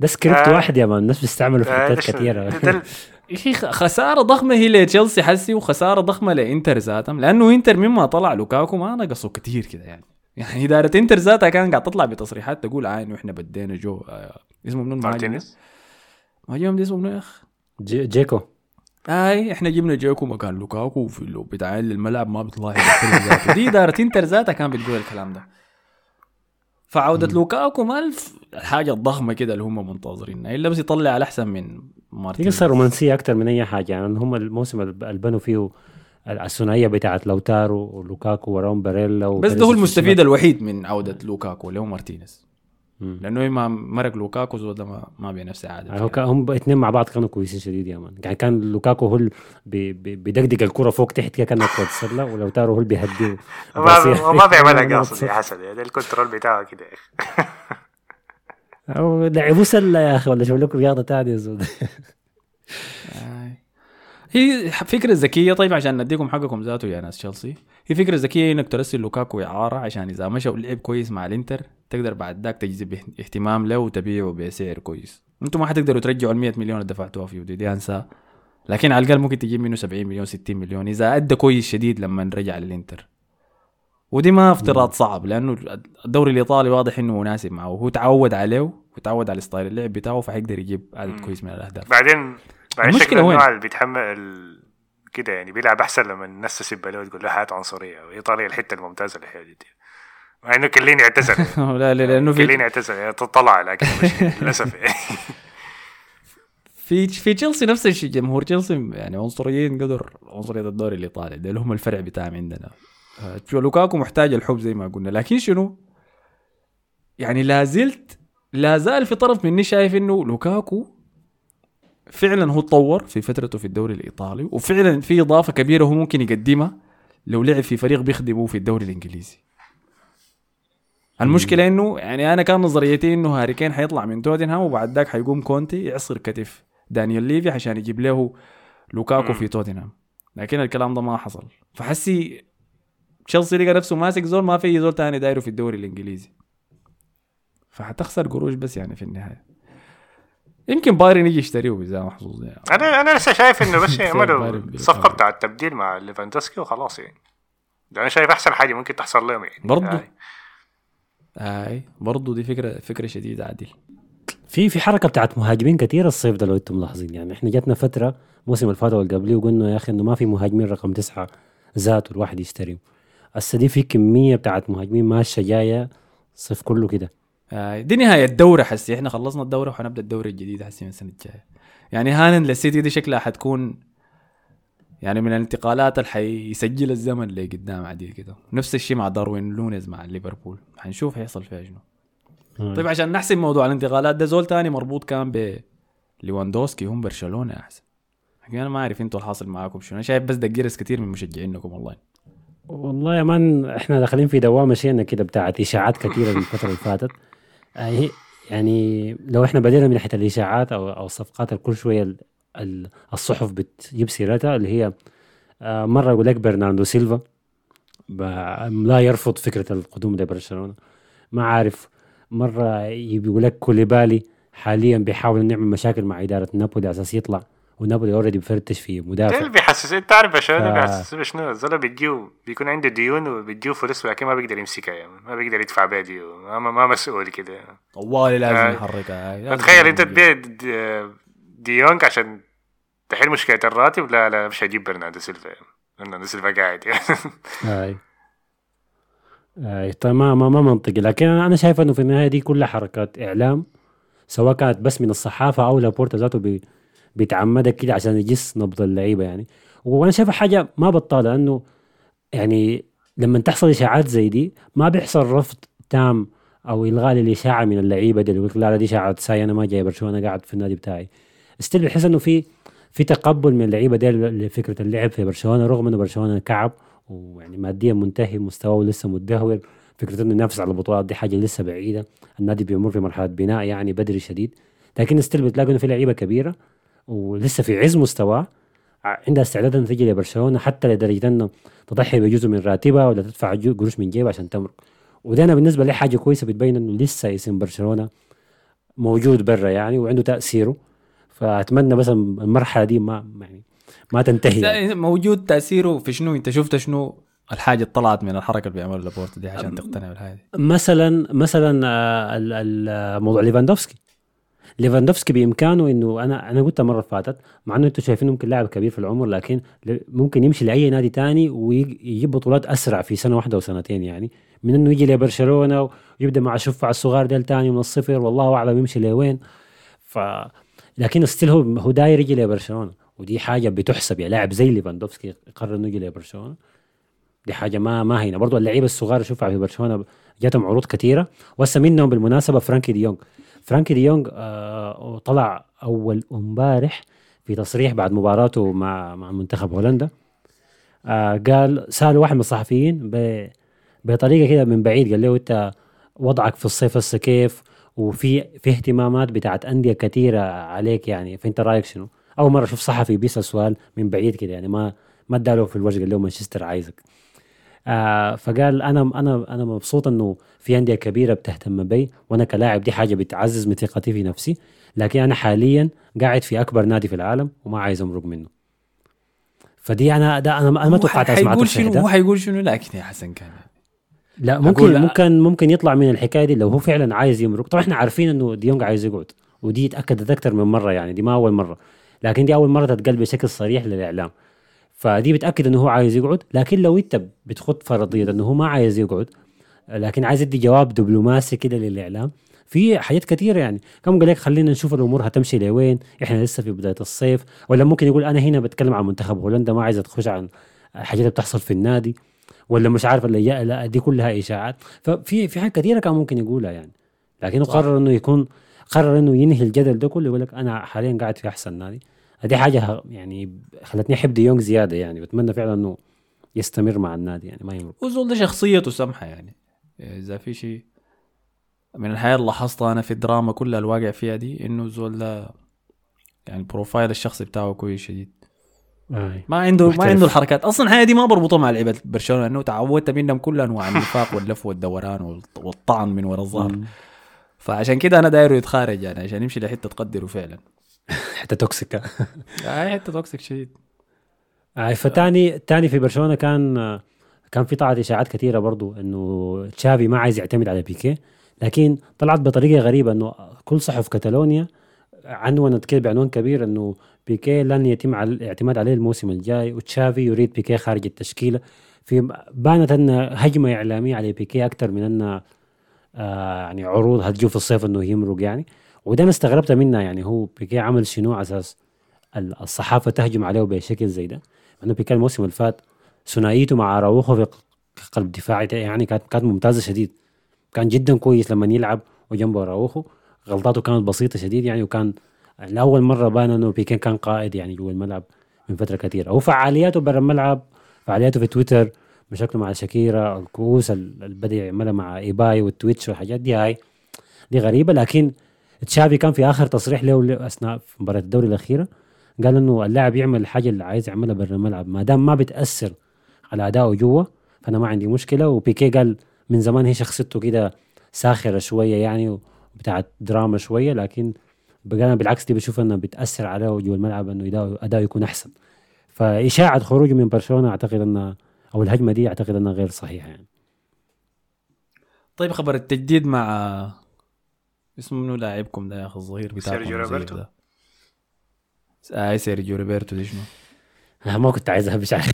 ده سكريبت آه. واحد يا man الناس بيستعملوا في آه، حتات؟ كثيره أخي خسارة ضخمة هي لتشيلسي حسي وخسارة ضخمة لإنتر ذاتهم لأنه إنتر مما طلع لوكاكو ما نقصوا كتير كده يعني يعني اداره إنتر ذاتها كان قاعد تطلع بتصريحات تقول آه إنه إحنا بدينا جو آه اسمه منو؟ المهاجم. مهاجم ده اسمه منو يا اخ؟ جي جيكو. آي إحنا جبنا جيكو مكان لوكاكو في لو بتعين للملعب ما بيطلع دي اداره إنتر ذاتها كان بتقول الكلام ده. فعودة لوكاكو ما الف- الحاجة الضخمة كده اللي هم منتظرينها. إلا بس يطلع على أحسن من دي مارتينيز قصه رومانسية أكثر من أي حاجة يعني هم الموسم اللي بنوا فيه الثنائية بتاعت لوتارو ولوكاكو وراهم باريلا بس ده هو في المستفيد الوحيد من عودة لوكاكو اللي هو مارتينيز. مم. لأنه ما مرق لوكاكو زود ما, ما بنفس عادة يعني هم اثنين مع بعض كانوا كويسين شديد يا man. يعني كان لوكاكو هو بيدقدق الكرة فوق تحت كده كانها كره السله ولوتارو هو اللي بيهديه. ما ما بيعملها قاصد يا حسن. يعني ده ال control بتاعه كده يا أخي. أو لعبوا سلة يا أخي ولا شو لكم رياضة ثانية يا زود. آي. هي فكرة ذكية. طيب عشان نديكم حقكم ذاته يا ناس تشيلسي. هي فكرة ذكية إنك ترسل لوكاكو إعارة عشان إذا مشى ولعب كويس مع الإنتر تقدر بعد ذاك تجذب اه- اهتمام له وتبيعه بسعر كويس. أنتم ما حتقدروا ترجعوا ال 100 مليون اللي دفعتوها فيه دي, دي أنسى. لكن على الأقل ممكن تجيب منه 70 مليون 60 مليون إذا أدى كويس شديد لما رجع للإنتر. ودي ما افتراض صعب لأنه الدوري الإيطالي واضح إنه مناسب معه. وهو تعود عليه وتعود على style اللعب بتاعه فحيقدر يجيب عدد. كويس من الأهداف. بعدين بعدين المشكلة شكله وين؟ اللي بيتحمل كده يعني بيلعب أحسن لما الناس تسب له وتقول له حياه عنصرية. وإيطاليا الحتة الممتازة اللي هي دي. مع إنه كليني اعتزل لا لا لأنه في كليني اعتزل يعني طلع لكن للأسف. في في تشيلسي نفس الشيء. جمهور تشيلسي يعني عنصريين قدر عنصرية الدوري الإيطالي. ده اللي هم الفرع بتاعهم عندنا. آه، لوكاكو محتاج الحب زي ما قلنا. لكن شنو؟ يعني لا زلت لا زال في طرف مني شايف إنه لوكاكو فعلا هو تطور في فترته في الدوري الإيطالي وفعلا في إضافة كبيرة هو ممكن يقدمها لو لعب في فريق بيخدمه في الدوري الإنجليزي. المشكلة إنه يعني أنا كان نظريتي إنه هاري كين حيطلع من توتنهام وبعد ذاك حيقوم كونتي يعصر كتف دانيال ليفي عشان يجيب له لوكاكو. في توتنهام. لكن الكلام ده ما حصل. فحسي تشيلسي لقى نفسه ماسك زول ما في زول تاني دايره في الدوري الإنجليزي. فحتخسر قروش بس يعني في النهاية. يمكن بايرن يجي يشتريه اذا محظوظ يعني أنا أنا لسه شايف إنه بس يعملوا. الصفقه بتاع التبديل مع ليفاندوسكي وخلاص يعني ده أنا شايف أحسن حاجة ممكن تحصل لهم يعني برضو. آه. آي برضه دي فكره فكرة شديدة عادل في في حركة بتاعت مهاجمين كثير الصيف ده لو أنتم ملاحظين يعني إحنا جاتنا فترة الموسم اللي فات واللي قبليه وقلنا يا أخي إنه ما في مهاجمين رقم تسعة ذاته الواحد يشتريهم هسه دي في كمية بتاعت مهاجمين ماشية جاية الصيف كله كده آه، دي نهاية الدورة حسي. إحنا خلصنا الدورة وحنبدأ الدورة الجديدة حسي من السنة الجاية. يعني هانن للسيتي دي شكلها حتكون يعني من الانتقالات اللي حيسجل الزمن اللي قدام عديل كده. نفس الشيء مع داروين لونيز مع ليفربول. حنشوف هيحصل فيها شنو. طيب عشان نحسب موضوع الانتقالات ده زول تاني مربوط كان ب ليواندوسكي هم برشلونة أحسن. لكن أنا ما أعرف أنتوا الحاصل معاكم شنو. أنا شايف بس دقيرس كثير من مشجعينكم والله. والله يا man إحنا داخلين في دوامة شينا كده بتاعت إشاعات كثيره الفترة اللي فاتت. يعني لو إحنا بدينا من ناحية الإشاعات أو أو الصفقات اللي كل شوية ال- ال- الصحف بتجيب سيرتها اللي هي آه، مرة يقول لك برناردو سيلفا لا يرفض فكرة القدوم لبرشلونة. ما عارف مرة يقول لك كوليبالي حاليا بيحاول نعمل مشاكل مع إدارة نابولي على أساس يطلع ونابولي already بيفتش في ده مدافع اللي بيحسس انت عارف برشلونة ف- بيحسس بشنو الزول بيجيو بيكون عنده ديون وبيجيو فلوس ولكن ما بيقدر يمسكها يعني ما بيقدر يدفع بيها ديون ما, ما مسؤول كده طوالي لازم آه. يحركها تخيل انت. تبيع دي- ديونج عشان تحل مشكلة الراتب لا لا مش هجيب برناردو سيلفا يعني. برناردو سيلفا قاعد يعني أي أي طيب ما ما ما منطقي لكن أنا أنا شايف إنه في النهاية دي كلها حركات إعلام سواء كانت بس من الصحافة أو لابورتا ذاته بي بيتعمدها كده عشان يجس نبض اللعيبة يعني. وأنا شايفها حاجة ما بطالة انه يعني لما تحصل إشاعات زي دي ما بيحصل رفض تام أو إلغاء للإشاعة من اللعيبة دي يقول لا دي إشاعة ساي أنا ما جاي برشلونة قاعد في النادي بتاعي. still بحس إنه في في تقبل من اللعيبة دي لفكرة اللعب في برشلونة رغم إنه برشلونة كعب ويعني ماديا منتهي مستواه لسه متدهور. فكرة إنه ينافس على البطولات دي حاجة لسه بعيدة. النادي بيمر في مرحلة بناء يعني بدري شديد. لكن still بتلاقي إنه في لعيبة كبيرة ولسه في عز مستواه عندها استعداد انها تجي لبرشلونة حتى لدرجة إنه تضحي بجزء من راتبها ولا تدفع قروش من جيبها عشان تمرق. وده أنا بالنسبة لي حاجة كويسة بتبين إنه لسه اسم برشلونة موجود برا يعني وعنده تأثيره. فأتمنى بس المرحلة دي ما يعني ما تنتهي يعني. موجود تأثيره في شنو؟ أنت شفت شنو الحاجة اللي طلعت من الحركة اللي بيعملها لابورتا دي عشان تقتنع بالحاجة مثلا مثلا آه، ال- موضوع ليفاندوفسكي. ليفاندوفسكي بإمكانه إنه أنا أنا قلتها المره اللي فاتت مع إنه أنتم شايفينه ممكن لاعب كبير في العمر لكن ممكن يمشي لأي نادي تاني ويجيب بطولات أسرع في سنة واحدة وسنتين يعني. من إنه يجي لبرشلونة ويبدأ مع الشفع الصغار ديل تاني من الصفر والله أعلم يمشي لوين. ف لكن still هو هو داير يجي لبرشلونة ودي حاجة بتحسب يا لاعب زي ليفاندوفسكي قرر إنه يجي لبرشلونة. دي حاجة ما ما هينة. برضو اللعيبة الصغار شوفها في برشلونة جاتهم عروض كثيره وهسه منهم بالمناسبة فرانكي دي يونغ فرانكي دي يونغ آه طلع أول امبارح في تصريح بعد مباراته مع مع منتخب هولندا. آه قال سالوا واحد من الصحفيين بطريقة كده من بعيد قال له أنت وضعك في الصيف هسه كيف؟ وفي في اهتمامات بتاعت أندية كثيرة عليك يعني فأنت رأيك شنو؟ أول مرة أشوف صحفي بيسأل سؤال من بعيد كده يعني ما ما اداله في الوجه قال له مانشستر عايزك. آه فقال أنا أنا أنا مبسوط إنه في أندية كبيرة بتهتم بي وأنا كلاعب دي حاجة بتعزز من ثقتي في نفسي لكن أنا حاليا قاعد في أكبر نادي في العالم وما عايز أمرق منه. فدي أنا ده أنا ما هو توقعت اسمع التصريح شنو هو حيقول شنو؟ لكن يا حسن كان. لا ممكن. ممكن ممكن يطلع من الحكاية دي لو هو فعلا عايز يمرق. طبعا إحنا عارفين إنه ديونج عايز يقعد ودي اتاكدت أكثر من مرة يعني دي ما أول مرة. لكن دي أول مرة تتقال بشكل صريح للإعلام. فدي بتأكد إنه هو عايز يقعد لكن لو أنت بتخط فرضية إنه هو ما عايز يقعد لكن عايز يدي جواب دبلوماسي كده للإعلام في حاجات كثيره يعني. كم قال لك خلينا نشوف الأمور هتمشي لوين؟ إحنا لسه في بداية الصيف. ولا ممكن يقول أنا هنا بتكلم عن منتخب هولندا ما عايز أتخش عن الحاجات اللي بتحصل في النادي. ولا مش عارف اللي لا دي كلها إشاعات. ففي في حاجات كثيره كان ممكن يقولها يعني. لكنه قرر إنه يكون قرر إنه ينهي الجدل ده كله يقول لك أنا حاليا قاعد في أحسن نادي. دي حاجة يعني خلتني أحب دي يونغ زيادة يعني بتمنى فعلا إنه يستمر مع النادي يعني ما يمرق وزول ده شخصيته سمحة يعني إذا في شيء من الحياة اللي لاحظتها أنا في الدراما كلها الواقع فيها دي إنه زول ده يعني ال profile الشخصي بتاعه كويس شديد آه. ما عنده محترف. ما عنده الحركات أصلا الحياة دي ما بربطها مع لعيبه برشلونة لأنه تعودت منهم كل أنواع النفاق واللف والدوران والط- والطعن من وراء الظهر. فعشان كده أنا دايرة يتخارج يعني عشان يمشي لحتة تقدره فعلا حتة toxic هاي حتة toxic شديد فتاني تاني في برشلونة كان كان في طلعت إشاعات كثيرة برضو إنه تشافي ما عايز يعتمد على بيكي. لكن طلعت بطريقة غريبة إنه كل صحف كتالونيا عنونت كده بعنوان كبير إنه بيكي لن يتم الاعتماد عليه الموسم الجاي وتشافي يريد بيكي خارج التشكيله في بانت أن هجمة إعلامية على بيكي أكثر من أن آه يعني عروض. هتجو في الصيف إنه يمرق يعني. وده أنا استغربت منها يعني هو بيكي عمل شنو على أساس ال- الصحافة تهجم عليه بشكل زي ده؟ انه بيكي الموسم اللي فات ثنائيته مع أراوخو في قلب دفاعي يعني كانت كانت ممتازة شديد. كان جدا كويس لما يلعب وجنبه أراوخو. غلطاته كانت بسيطة شديد يعني وكان لأول مرة بان إنه بيكي كان قائد يعني جوا الملعب من فترة كثيرة. هو فعالياته برا الملعب فعالياته في تويتر مشاكله مع شاكيرا الكؤوس ال- اللي بدا يعملها مع إيباي والتويتش والحاجات دي هاي دي غريبة. لكن تشافي كان في آخر تصريح له اثناء مباراة الدوري الأخيرة قال إنه اللاعب يعمل الحاجة اللي عايز يعملها برا الملعب ما دام ما بتأثر على أدائه جوا فأنا ما عندي مشكلة. وبيكي قال من زمان هي شخصيته كده ساخرة شوية يعني وبتاعت دراما شوية لكن أنا بالعكس دي بشوف إنها بتأثر عليه جوا الملعب إنه اداؤه يكون أحسن. فإشاعة خروجه من برشلونة أعتقد إنها أو الهجمة دي أعتقد إنها غير صحيحة يعني. طيب خبر التجديد مع اسمه منو لاعبكم ده يا أخي الظهير بتاعكم سيرجيو روبرتو. اي سيرجيو روبرتو دي شنو؟ ما كنت عايز اهبش عليه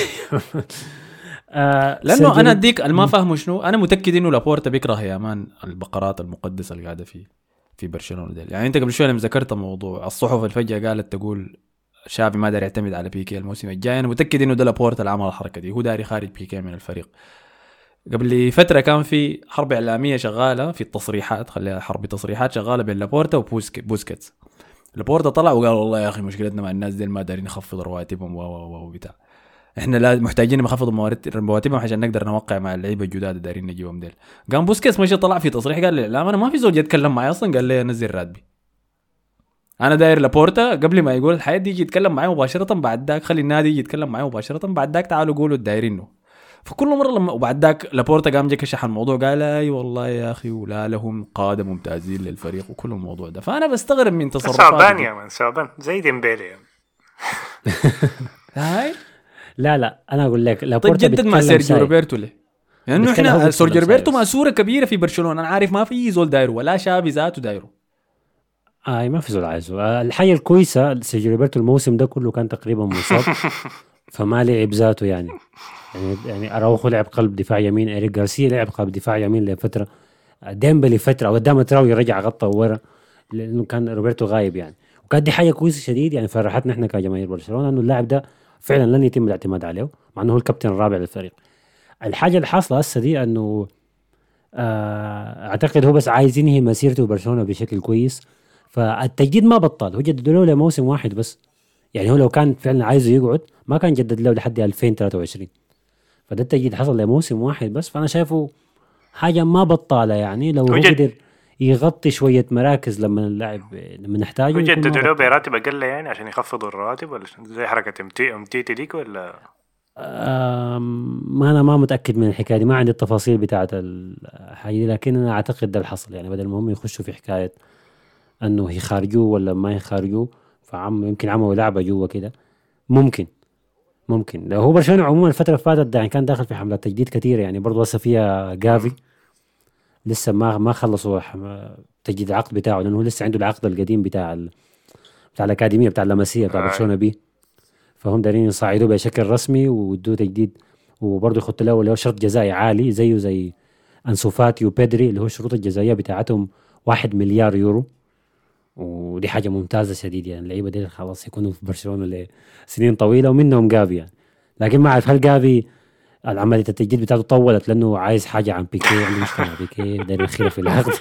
آه لأنه سيرجيو أنا أديك ما فاهمه شنو. أنا متأكد إنه لابورتا بيكره يا مان البقرات المقدسة اللي قاعدة في في برشلونة ديل. يعني أنت قبل شوية لما ذكرت الموضوع الصحف الفجأة قالت تقول شافي ما داير يعتمد على بيكي الموسم الجاي. أنا متأكد إنه ده لابورتا اللي عمل الحركة دي. هو داير يخارج بيكي من الفريق. قبل فترة كان في حرب إعلامية شغالة في التصريحات خليها حرب تصريحات شغالة بين لابورتا وبوسكيتس لابورتا طلع وقال والله يا أخي مشكلتنا مع الناس دي ما دارين نخفض رواتبهم و و و بتاع إحنا لا محتاجين نخفض رواتبهم عشان نقدر نوقع مع اللعيبة الجداد دارين نجيبهم ديل. قام بوسكيتس مشي طلع في تصريح قال للاعلام أنا ما في زول يتكلم معي أصلا قال لي نزل راتبي. أنا داير لابورتا قبل ما يقول الحياة دي يجي يتكلم معي مباشرة بعد ذاك خلي النادي يجي يتكلم معي مباشرة بعد ذاك تعالوا قولوا الدايرينه فكل مرة لما وبعد ذاك لابورتا قام جا كشح الموضوع قال أي والله يا أخي ولا لهم قادة ممتازين للفريق وكل الموضوع ده فأنا بستغرب من تصرفات ثعبان يا مان ثعبان زي ديمبيلي يعني. هاي لا لا أنا أقول لك طيب لابورتا جدد مع سيرجيو. روبرتو ليه؟ لأنه هو إحنا سيرجيو روبرتو. ماسوره كبيرة في برشلونة أنا عارف ما في زول دايره ولا شافي ذاته دايره آه ما في زول عايزه آه الحاجة الكويسة سيرجيو روبرتو الموسم ده كله كان تقريبا مصاب فما لعب ذاته يعني. يعني يعني اراوخو لعب قلب دفاع يمين اريك غارسيا لعب قلب دفاع يمين لفترة. ديمبلي فترة قدام تراوري رجع غطى ورا لأنه كان روبرتو غايب يعني. وكانت دي حاجة كويسة شديد يعني فرحتنا إحنا كجماهير برشلونة إنه اللاعب ده فعلا لن يتم الاعتماد عليه مع إنه هو الكابتن الرابع للفريق. الحاجة اللي حاصلة هسه دي إنه آه، أعتقد هو بس عايز ينهي مسيرته ببرشلونه بشكل كويس. فالتجديد ما بطل هو جدد له لموسم واحد بس. يعني هو لو كان فعلا عايزه يقعد ما كان جدد له لحد 2023 فده التجديد حصل لموسم واحد بس فأنا شايفه حاجة ما بطالة يعني لو هو قدر يغطي شوية مراكز لما اللاعب لما نحتاجه وجددوا له. براتب أقل يعني عشان يخفضوا الرواتب ولا؟ زي حركة امتي امتيتي ديك ولا ما أنا ما متأكد من الحكاية دي ما عندي التفاصيل بتاعت الحاجة دي لكن أنا أعتقد ده الحصل يعني بدل ما هم يخشوا في حكاية إنه يخارجوه ولا ما يخارجوه فعم يمكن عملوا لعبة جوا كده. ممكن. ممكن. لو هو برشلونة عموما الفترة اللي فاتت يعني كان داخل في حملات تجديد كثيرة يعني برضه هسه فيها جافي. لسه ما ما خلصوا تجديد العقد بتاعه لأنه لسه عنده العقد القديم بتاع ال... بتاع الأكاديمية بتاع اللمسيه بتاع آه. برشلونة بي فهم دارين يصعدوه بشكل رسمي ويدوه تجديد. وبرضه يحط له اللي هو شرط جزائي عالي زيه زي أنسو فاتي وبيدري اللي هو الشروط الجزائية بتاعتهم واحد مليار يورو. ودي حاجة ممتازة شديد يعني اللعيبة دي خلاص يكونوا في برشلونة لسنين طويلة ومنهم جافي يعني. لكن ما أعرف هل جافي العملية التجديد بتاعته طولت لأنه عايز حاجة عن بيكي عنده مشكلة مع بيكي داير يخير في العقد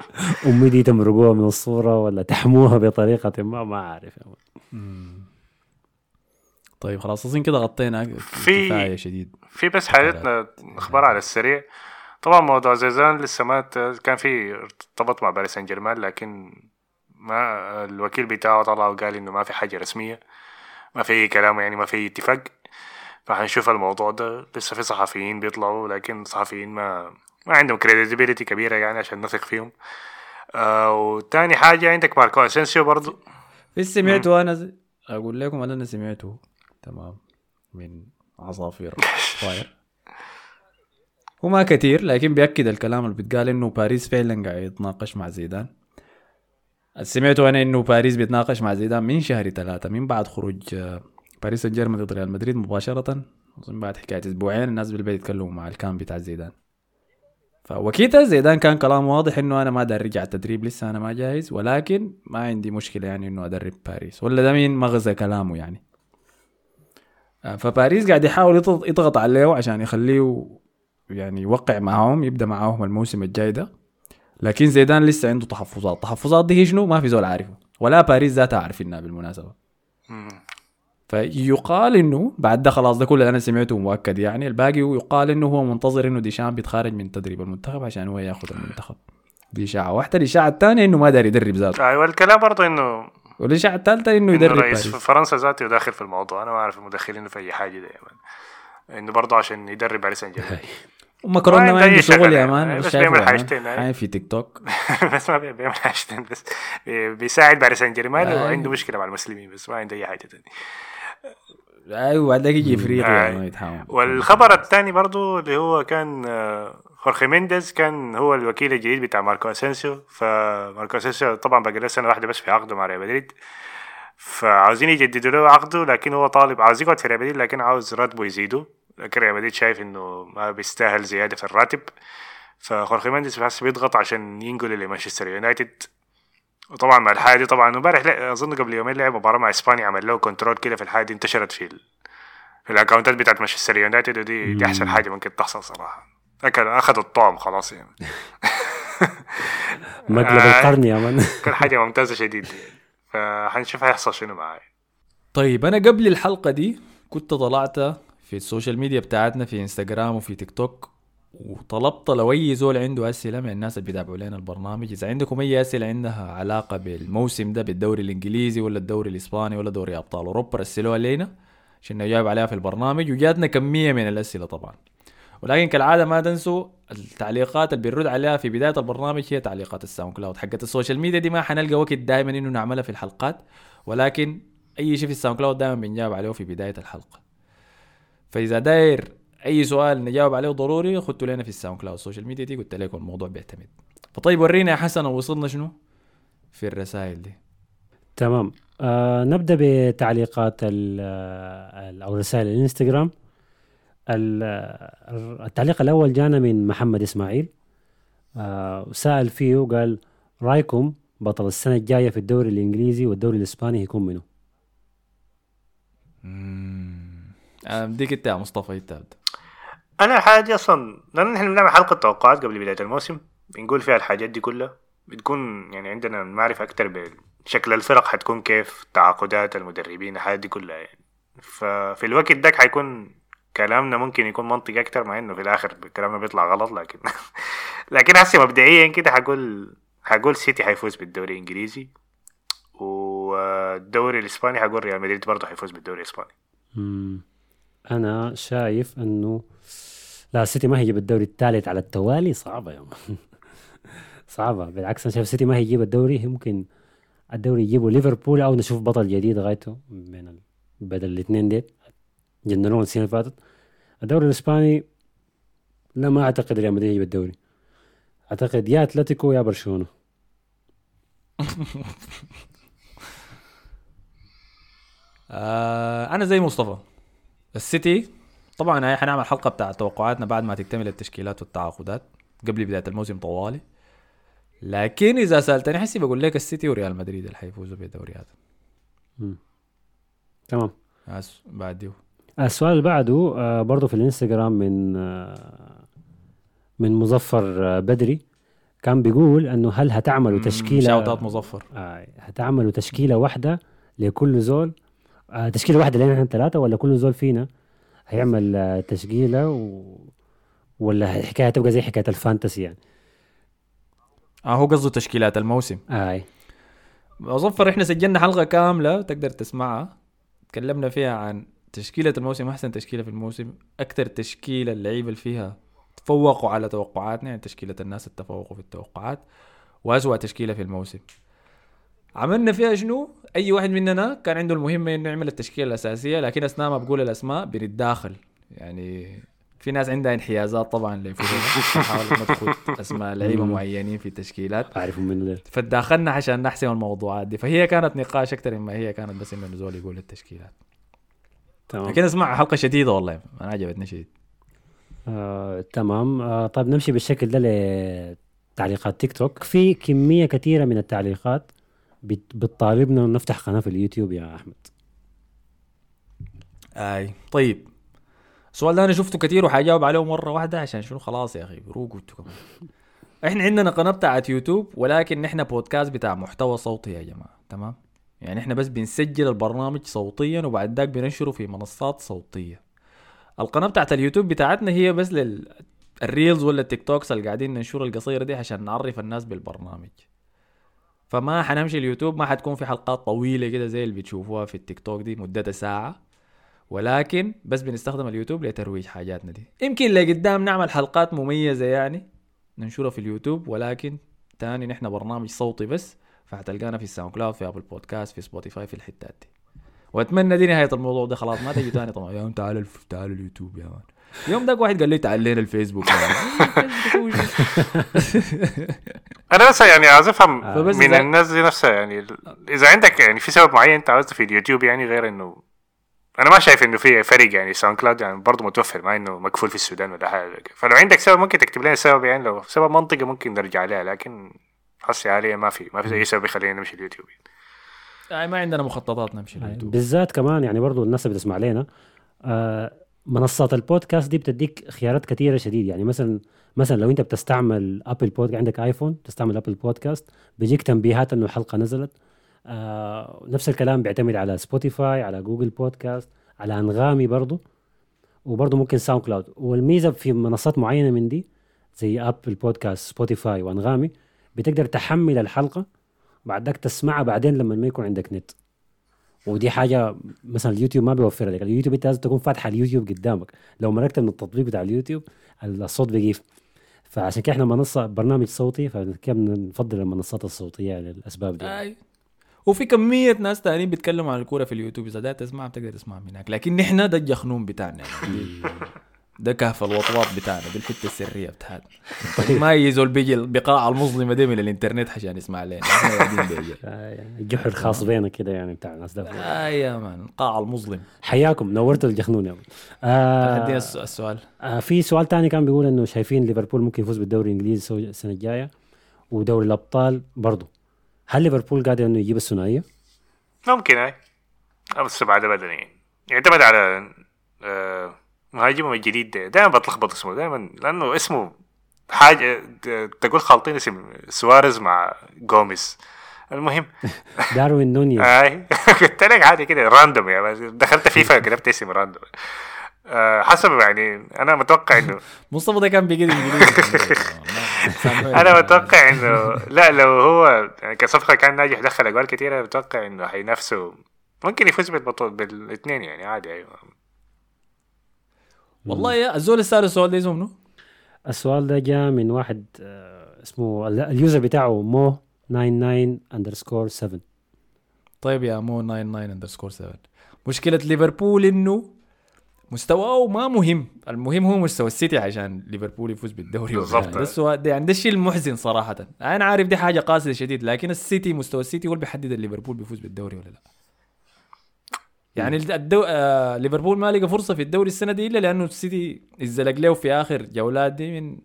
أمي دي تمرقوها من الصورة ولا تحموها بطريقة ما ما عارف يا مان. طيب خلاص أظن كده غطينا في- شديد. في بس حاجتنا أخبار على السريع. طبعا موضوع زيدان لسه ما كان في ارتبط مع باريس سان جيرمان لكن ما الوكيل بتاعه طلع وقال إنه ما في حاجة رسمية ما في أي كلام يعني ما في اتفاق. فحنشوف الموضوع ده. لسه في صحفيين بيطلعوا لكن صحفيين ما ما عندهم credibility كبيرة يعني عشان نثق فيهم. آه وتاني حاجة عندك ماركو أسينسيو برضو؟ في سمعته أنا. أقول لكم أنا سمعته. تمام. من عصافير. طاير هو ما كتير لكن بيأكد الكلام اللي بيتقال إنه باريس فعلا قاعد يتناقش مع زيدان. سمعته أنا إنه باريس بيتناقش مع زيدان من شهر ثلاثة من بعد خروج آه، باريس سان جيرمان ضد ريال مدريد مباشرة أظن بعد حكاية أسبوعين الناس بالبيت يتكلموا مع ال camp بتاع زيدان. فوقتها زيدان كان كلامه واضح إنه أنا ما داير ارجع التدريب لسه أنا ما جاهز ولكن ما عندي مشكلة يعني إنه أدرب باريس ولا ده مين مغزى كلامه يعني. آه، فباريس قاعد يحاول يضغط عليه عشان يخليه يعني يوقع معاهم يبدأ معاهم الموسم الجاي ده. لكن زيدان لسه عنده تحفظات. التحفظات دي هي شنو؟ ما في زول عارفه ولا باريس ذاتها عارفينها بالمناسبة. فيقال إنه بعد ده خلاص ده كل اللي أنا سمعته مؤكد يعني. الباقي يقال إنه هو منتظر إنه ديشام بيتخارج من تدريب المنتخب عشان هو ياخذ المنتخب. دي إشاعة. واحدة الإشاعة الثانية إنه ما داري يدرب ذاته. أيوه الكلام برضو إنه والإشاعة الثالثة إنه إنه يدرب رئيس باريس. فرنسا ذاته داخل في الموضوع. أنا ما أعرف مدخلينه في أي حاجة دائما. إنه برضه عشان يدرب باريس سان جيرمان. وماكرون ما ما عنده شغل يا يعني. مان بس بيعمل مان. حاجتين يعني. في تيك توك بس ما بي- بيعمل حاجتين بس بي- بيساعد باريس سان جيرمان أيوة. وعنده مشكلة مع المسلمين بس ما عنده أي حاجة تانية أيوه بعدك يجي افريقيا آه. يتحاول والخبر الثاني برضو اللي هو كان آه، خورخي مينديز كان هو الوكيل الجديد بتاع ماركو أسينسيو فماركو أسينسيو طبعا بقى له سنة واحدة بس في عقده مع ريال مدريد فعاوزين يجددوا له عقده لكن هو طالب عاوز يقعد في ريال مدريد لكن عاوز راتبه يزيده ريال مدريد شايف إنه ما بيستاهل زيادة في الراتب فخورخي مينديز بس بيضغط عشان ينقل لمانشستر يونايتد. وطبعا مع الحاجة دي طبعا امبارح أظن قبل يومين لعب مباراة مع إسبانيا عمل له control كده في الحاجة دي انتشرت في ال... في ال account ات بتاعت مانشستر يونايتد ودي دي أحسن حاجة ممكن تحصل صراحة. أكل أخذ الطعم خلاص يعني. مقلب آه. القرن يا مان كان حاجة ممتازة شديد يعني. فحنشوف هيحصل شنو معاي. طيب أنا قبل الحلقة دي كنت طلعت في السوشيال ميديا بتاعتنا في انستغرام وفي تيك توك. وطلبت لو اي زول عنده أسئلة من الناس اللي بيتابعوا لنا البرنامج. إذا عندكم أي أسئلة عندها علاقة بالموسم ده بالدوري الإنجليزي ولا الدوري الإسباني ولا دوري أبطال أوروبا رسلوها لنا عشان نجاوب عليها في البرنامج. وجاتنا كمية من الأسئلة طبعا. ولكن كالعادة ما تنسوا التعليقات اللي بنرد عليها في بداية البرنامج هي تعليقات الساوند كلاود. حقت السوشيال ميديا دي ما حنلقى وقت دائما إنه نعملها في الحلقات. ولكن أي شيء في الساوند كلاود دائما بنجاوب عليه في بداية الحلقة. فإذا داير أي سؤال نجاوب عليه ضروري خدوا لنا في الساوند كلاود السوشيال ميديا دي قلت لكم الموضوع بيعتمد. فطيب ورينا يا حسن وصلنا شنو؟ في الرسائل دي. تمام. آه نبدأ بتعليقات ال- ال- أو رسائل الإنستغرام. ال- التعليق الأول جانا من محمد إسماعيل. آه سأل فيه وقال رأيكم بطل السنة الجاية في الدوري الإنجليزي والدوري الإسباني هيكون منه آه، بديك انت يا مصطفى انت أنا الحاجة دي أصلا لأن إحنا بنعمل حلقة توقعات قبل بداية الموسم. بنقول فيها الحاجات دي كلها. بتكون يعني عندنا معرفة أكتر بشكل الفرق حتكون كيف تعاقدات المدربين الحاجات دي كلها يعني. ففي الوقت ده حيكون كلامنا ممكن يكون منطقي أكتر مع إنه في الآخر كلامنا بيطلع غلط لكن لكن هسه مبدئيا كده حقول حقول سيتي حيفوز بالدوري الإنجليزي والدوري الإسباني حقول ريال مدريد برضه حيفوز بالدوري الإسباني. أنا شايف أنه لا سيتي ما هيجيب الدوري الثالث على التوالي. صعبة يا صعبة. بالعكس أنا شايف سيتي ما هيجيب الدوري. ممكن الدوري يجيبه ليفربول أو نشوف بطل جديد غايته بين ال... بدل الاثنين ديل. جننوهم السنة اللي فاتت. الدوري الإسباني لا ما أعتقد ريال مدريد يجيب الدوري. أعتقد يا أتلتيكو يا برشلونة. آه أنا زي مصطفى. السيتي طبعا هي حنعمل حلقة بتاع توقعاتنا بعد ما تكتمل التشكيلات والتعاقدات. قبل بداية الموسم طوالي. لكن إذا سألتني حسي بقول لك السيتي وريال مدريد اللي حيفوزوا بالدوريات تمام. أس- بعد دي السؤال اللي بعده آه برضه في الانستغرام من آه من مظفر آه بدري. كان بيقول إنه هل هتعملوا تشكيلة شاوت اوت مظفر. آه هتعملوا تشكيلة واحدة لكل زول تشكيلة واحدة لنا إحنا ثلاثة ولا كل زول فينا هيعمل آه تشكيلة و... ولا الحكاية تبقى زي حكاية الفانتسي يعني. آه هو قصده تشكيلات الموسم. آه مظفر إحنا سجلنا حلقة كاملة تقدر تسمعها. تكلمنا فيها عن تشكيلة الموسم أحسن تشكيلة في الموسم. أكثر تشكيلة اللعيبة اللي فيها تفوقوا على توقعاتنا يعني تشكيلة الناس التفوقوا في التوقعات وأسوأ تشكيلة في الموسم. عملنا فيها شنو؟ أي واحد مننا كان عنده المهمه إنه يعمل التشكيلة الأساسية لكن أثناء ما بقول الأسماء بنتداخل يعني في ناس عندها انحيازات طبعا لفروضها نحاول ندخل أسماء لعيبة. معينين في التشكيلات. اعرف منه ده فتداخلنا عشان نحسم الموضوعات دي فهي كانت نقاش أكثر مما هي كانت بس إنه نزول يقول التشكيلات. تمام. لكن اسمع حلقة شديدة والله. أنا عجبتني شديد. آه، تمام. آه، طيب نمشي بالشكل ده لتعليقات تيك توك. في كمية كثيرة من التعليقات بتطالبنا نفتح قناة في اليوتيوب يا أحمد. أي طيب. السؤال ده أنا شفته كثير وحجاوب عليه مرة واحدة عشان شنو؟ خلاص يا أخي روقوا أنتوا كمان. إحنا عندنا قناة بتاعت يوتيوب ولكن نحن بودكاست بتاع محتوى صوتي يا جماعة تمام؟ يعني إحنا بس بنسجل البرنامج صوتيا وبعد ذاك بننشره في منصات صوتية. القناة بتاعت اليوتيوب بتاعتنا هي بس لل ال reels ولا ال TikToks اللي قاعدين ننشرها القصيرة دي عشان نعرف الناس بالبرنامج. فما حنمشي اليوتيوب ما حتكون في حلقات طويلة كده زي اللي بتشوفوها في التيك توك دي مدتها ساعة. ولكن بس بنستخدم اليوتيوب لترويج حاجاتنا دي. يمكن لقدام نعمل حلقات مميزة يعني ننشرها في اليوتيوب ولكن تاني نحن برنامج صوتي بس فحتلقانا في الساوند كلاود في أبل بودكاست في سبوتيفاي في الحتات دي. وأتمنى دي نهاية الموضوع ده. خلاص ما تجي تاني طبعا. يا تعال. تعال اليوتيوب يا مان. يوم داك واحد قال لي تعال لنا الفيسبوك؟ أنا بس يعني عاوز أفهم آه. من الناس دي نفسها يعني إذا عندك يعني في سبب معين أنت عاوزته في اليوتيوب يعني غير إنه أنا ما شايف إنه في فرق يعني ساوند كلاود يعني برضه متوفر ما إنه مقفول في السودان ولا حاجة فلو عندك سبب ممكن تكتب لنا سبب يعني لو سبب منطقي ممكن نرجع لها لكن حسي حاليا ما في ما في أي سبب يخلينا نمشي اليوتيوب يعني. آه، ما عندنا مخططات نمشي اليوتيوب بالذات كمان يعني برضو الناس اللي بتسمع لنا آه، منصات البودكاست دي بتديك خيارات كثيره شديد. يعني مثلا مثلا لو انت بتستعمل ابل بودكاست عندك ايفون تستعمل ابل بودكاست بيجيك تنبيهات إنه الحلقة نزلت. آه نفس الكلام بيعتمد على سبوتيفاي على جوجل بودكاست على أنغامي برضو وبرضو ممكن ساوند كلاود والميزة في منصات معينة من دي زي ابل بودكاست سبوتيفاي وأنغامي بتقدر تحمل الحلقة بعد ذاك تسمعها بعدين لما ما يكون عندك نت. ودي حاجة مثلا اليوتيوب ما بيوفر لك. اليوتيوب انت لازم تكون فاتح اليوتيوب قدامك. لو مرقت من التطبيق بتاع اليوتيوب الصوت بيقيف فعشان كده إحنا منصة برنامج صوتي فكده بنفضل المنصات الصوتية للأسباب دي. اي وفي كمية ناس تانيين بيتكلموا عن الكورة في اليوتيوب. إذا داير تسمعها بتقدر تسمعها من هناك لكن نحن ده الجخنون بتاعنا. ده كهف الوطواط بتاعنا دي الحتة السرية بتاعتنا. أي زول بيجي البقاع المظلمة دي من الإنترنت عشان يسمع بيجي. آه، الجحر الخاص بينا كده يعني بتاع الناس ده آه يا مان القاع المظلم. حياكم نورتوا الجخنون يا مان. آه ادينا الس- السؤال. آه في سؤال تاني كان بيقول إنه شايفين ليفربول ممكن يفوز بالدوري الإنجليزي سو- السنة الجاية ودوري الأبطال برضه. هل ليفربول قادر إنه يجيب الثنائية؟ ممكن هاي بس بعد ابدا يعني يعتمد على آه، مهاجمه الجديد ده دائما بتلخبط اسمه دائما لأنه اسمه حاجة تقول خالطين اسم سواريز مع جوميز. المهم. داروين نونيز. اي قلت لك عادي كده random بس دخلت فيفا كتبت اسم random آه، حسب يعني أنا متوقع إنه مصطفى ده كان بيجي انجليزي أنا متوقع إنه لا لو هو يعني كصفقة كان ناجح دخل أجوال كثيره متوقع إنه حينافسوا ممكن يفوز بالبطولة بالاثنين يعني عادي أيوه. والله يا الزول اللي سأل السؤال ده اسمه منو؟ السؤال ده جاء من واحد آه اسمه ال- ال user بتاعه مو 99 اندرسكور 7 طيب يا مو 99 underscore 7 مشكلة ليفربول إنه مستواه ما مهم. المهم هو مستوى السيتي عشان ليفربول يفوز بالدوري بالضبط. ده السؤال ده يعني ده الشيء المحزن صراحة. أنا عارف دي حاجة قاسية شديد لكن السيتي مستوى السيتي هو اللي بيحدد ليفربول بيفوز بالدوري ولا لا. يعني الدو... آه... ليفربول ما لقى فرصة في الدوري السنة دي إلا لأنه السيتي اتزلق له في آخر جولات دي من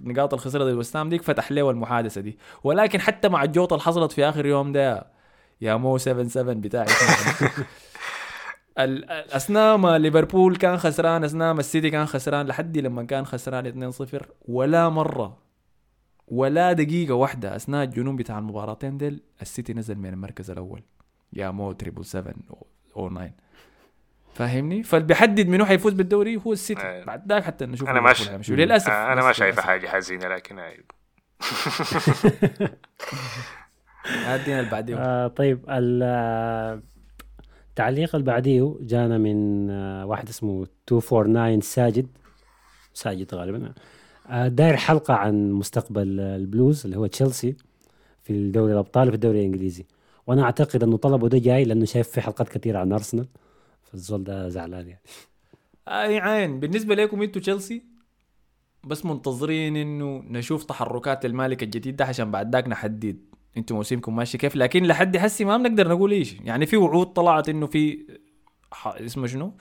النقاط الخسرة ضد وستام ديك فتح له المحادثة دي. ولكن حتى مع الجوطة اللي حصلت في آخر يوم ده يا مو 7 7 بتاعي. اثناء ما ليفربول كان خسران اثناء ما السيتي كان خسران لحد لما كان خسران 2-0 ولا مرة ولا دقيقة واحدة أثناء الجنون بتاع المباراتين ديل السيتي نزل من المركز الأول. يا مو triple 7 أو 9 فاهمني؟ فاللي بيحدد منو حيفوز بالدوري هو السيتي أيوة. بعد ذاك حتى نشوف أنا ما ليفربول حيمشي. للأسف أنا ما شايفه. حاجة حزينة لكن هاي هادينا اللي بعديه آه طيب ال- آه، التعليق اللي بعديه جانا من آه واحد اسمه 249 ساجد ساجد غالبا آه داير حلقة عن مستقبل آه، البلوز اللي هو تشيلسي في الدوري الأبطال في الدوري الإنجليزي وأنا أعتقد أنه طلبه ده جاي لأنه شايف في حلقات كثيرة عن أرسنال فالزول ده زعلان يعني. اي عين بالنسبة لكم أنتوا تشيلسي بس منتظرين إنه نشوف تحركات المالك الجديد ده عشان بعد ذاك نحدد أنتوا موسمكم ماشي كيف. لكن لحد حسي ما بنقدر نقول إيش. يعني في وعود طلعت إنه في ح... اسمه شنو؟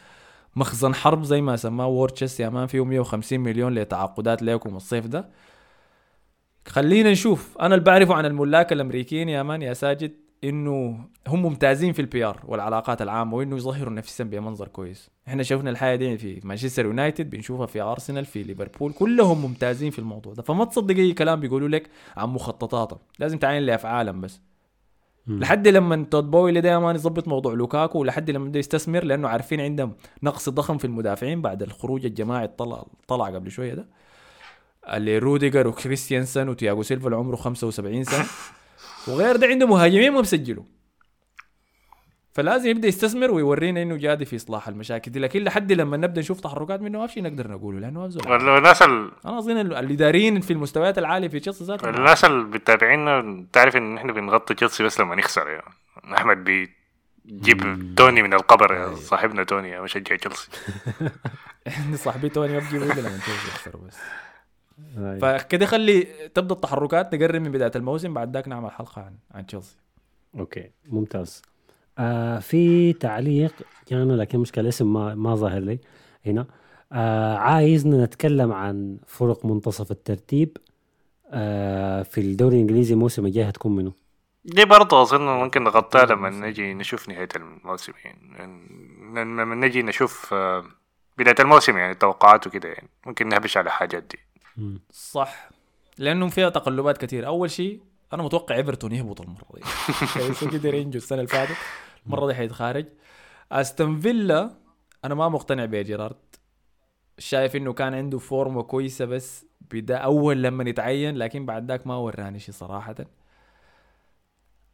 مخزن حرب زي ما سماه war chest يا man فيه 150 مليون لتعاقدات لكم الصيف ده. خلينا نشوف. أنا اللي بعرفه عن الملاك الأمريكيين يا man يا ساجد. إنه هم ممتازين في ال PR والعلاقات العامة وإنه يظهروا نفسهم بمنظر كويس. إحنا شفنا الحياة دي في مانشستر يونايتد بنشوفها في أرسنال في ليفربول كلهم ممتازين في الموضوع ده. فما تصدق أي كلام بيقولوا لك عن مخططاتهم. لازم تعين لافعالهم بس. مم. لحد لما تود بويلي ده ما يظبط موضوع لوكاكو ولحد لما بده يستثمر لأنه عارفين عندهم نقص ضخم في المدافعين بعد الخروج الجماعي طلع طلع قبل شوية ده. اللي روديجر وكريستيانسن وتياغو سيلفا اللي عمره 75 سنة. وغير ده عنده مهاجمين ما بسجلوا فلازم يبدأ يستثمر ويورينا إنه جادي في إصلاح المشاكل دي. لكن لحد لما نبدأ نشوف تحركات منه ما في شيء نقدر نقوله لأنه ما الناس ال... أنا اظن الاداريين في المستويات العالية في تشيلسي ذاتهم. الناس اللي بتتابعينا تعرف إن إحنا بنغطي تشيلسي بس لما نخسر يعني أحمد بيجيب توني من القبر يا صاحبنا توني مشجع تشيلسي. صاحبي توني ما بجيبه إلا لما تشيلسي يخسر بس. فكده خلي تبدأ التحركات نقرب من بداية الموسم بعد ذاك نعمل حلقة عن عن تشيلسي أوكي ممتاز. آه في تعليق جانا لكن مشكلة الاسم ما ما ظاهر لي. هنا. آه عايزنا نتكلم عن فرق منتصف الترتيب. آه في الدوري الإنجليزي الموسم الجاي هتكون منه دي برضه أظن ممكن نغطيها لما نجي نشوف نهاية الموسم يعني لما نجي نشوف آه، بداية الموسم يعني التوقعات وكده يعني ممكن نهبش على حاجات دي. صح. لأنه فيها تقلبات كثير أول شيء أنا متوقع إيفرتون يهبط المرة دي. قدر ينجو السنة اللي فاتت المرة دي حيتخارج. أستون فيلا أنا ما مقتنع بجيرارد شايف إنه كان عنده فورمه كويسة بس بدا أول لما يتعين لكن بعد ذاك ما وراني شيء صراحة.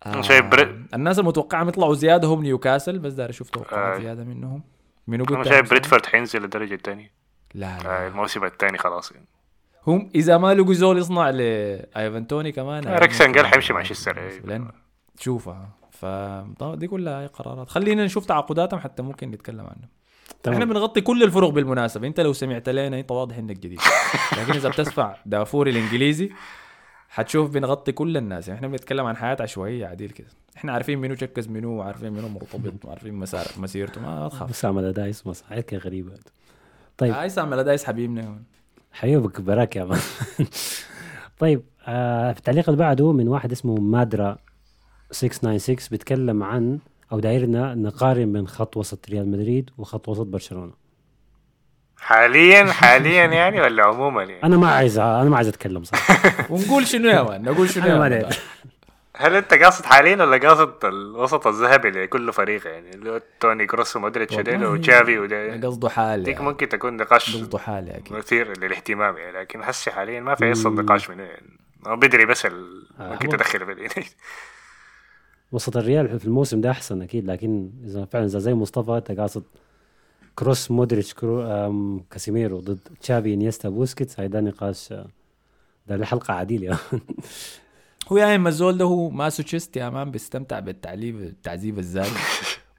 أنا شايف الناس المتوقعة يطلعوا زيادة هم نيوكاسل بس دار أشوف توقعات آه. زيادة منهم. منو أنا قلت شايف برينتفورد حينزل الدرجه الثانية لا لا الموسم الثاني خلاص يعني. هم إذا ما لقوا زول يصنع لإيفان توني كمان إريكسن قال حيمشي مانشستر لأن تشوفها. ف دي كلها قرارات. خلينا نشوف تعاقداتهم حتى ممكن نتكلم عنهم. إحنا تمام بنغطي كل الفرق بالمناسبة. انت لو سمعت لنا انت واضح إنك جديد. لكن إذا بتسمع دافوري الإنجليزي حتشوف بنغطي كل الناس. يعني إحنا بنتكلم عن حياة عشوائية عديل كده. إحنا عارفين منو شكز منو وعارفين منو مرتبط وعارفين مسار مسيرته. ما تخاف. مصر حاجات كده غريبه طيب. هاي سامع دايس حبيبنا. حبيبك براك يا مان طيب آه في التعليق اللي بعده من واحد اسمه مادرا 696 بيتكلم عن أو دايرنا نقارن بين خط وسط ريال مدريد وخط وسط برشلونة. حاليا حاليا يعني ولا عموما يعني؟ أنا ما عايز أنا ما عايز أتكلم صح ونقول شنو يا man؟ نقول شنو يا ما man؟ أدري. هل انت قاصد حاليا ولا قاصد الوسط الذهبي لكل فريق يعني؟ اللي هو توني كروس ومودريتش وديل وتشافي وده قصده حال ديك يعني. ممكن تكون نقاش قصده حال أكيد. مثير للاهتمام يعني لكن هسه حاليا ما في أصلا نقاش منه يعني بدري بس ال- آه، ممكن تدخل ال- وسط الريال في الموسم ده أحسن أكيد لكن إذا فعلا إذا زي مصطفى أنت قاصد كروس مودريتش كرو أم كاسيميرو ضد تشافي إنيستا بوسكيتس هاي ده نقاش آه، ده الحلقة عديل يا هو يا اما الزول ده هو masochist يا man بيستمتع بالتعليب التعذيب الزايد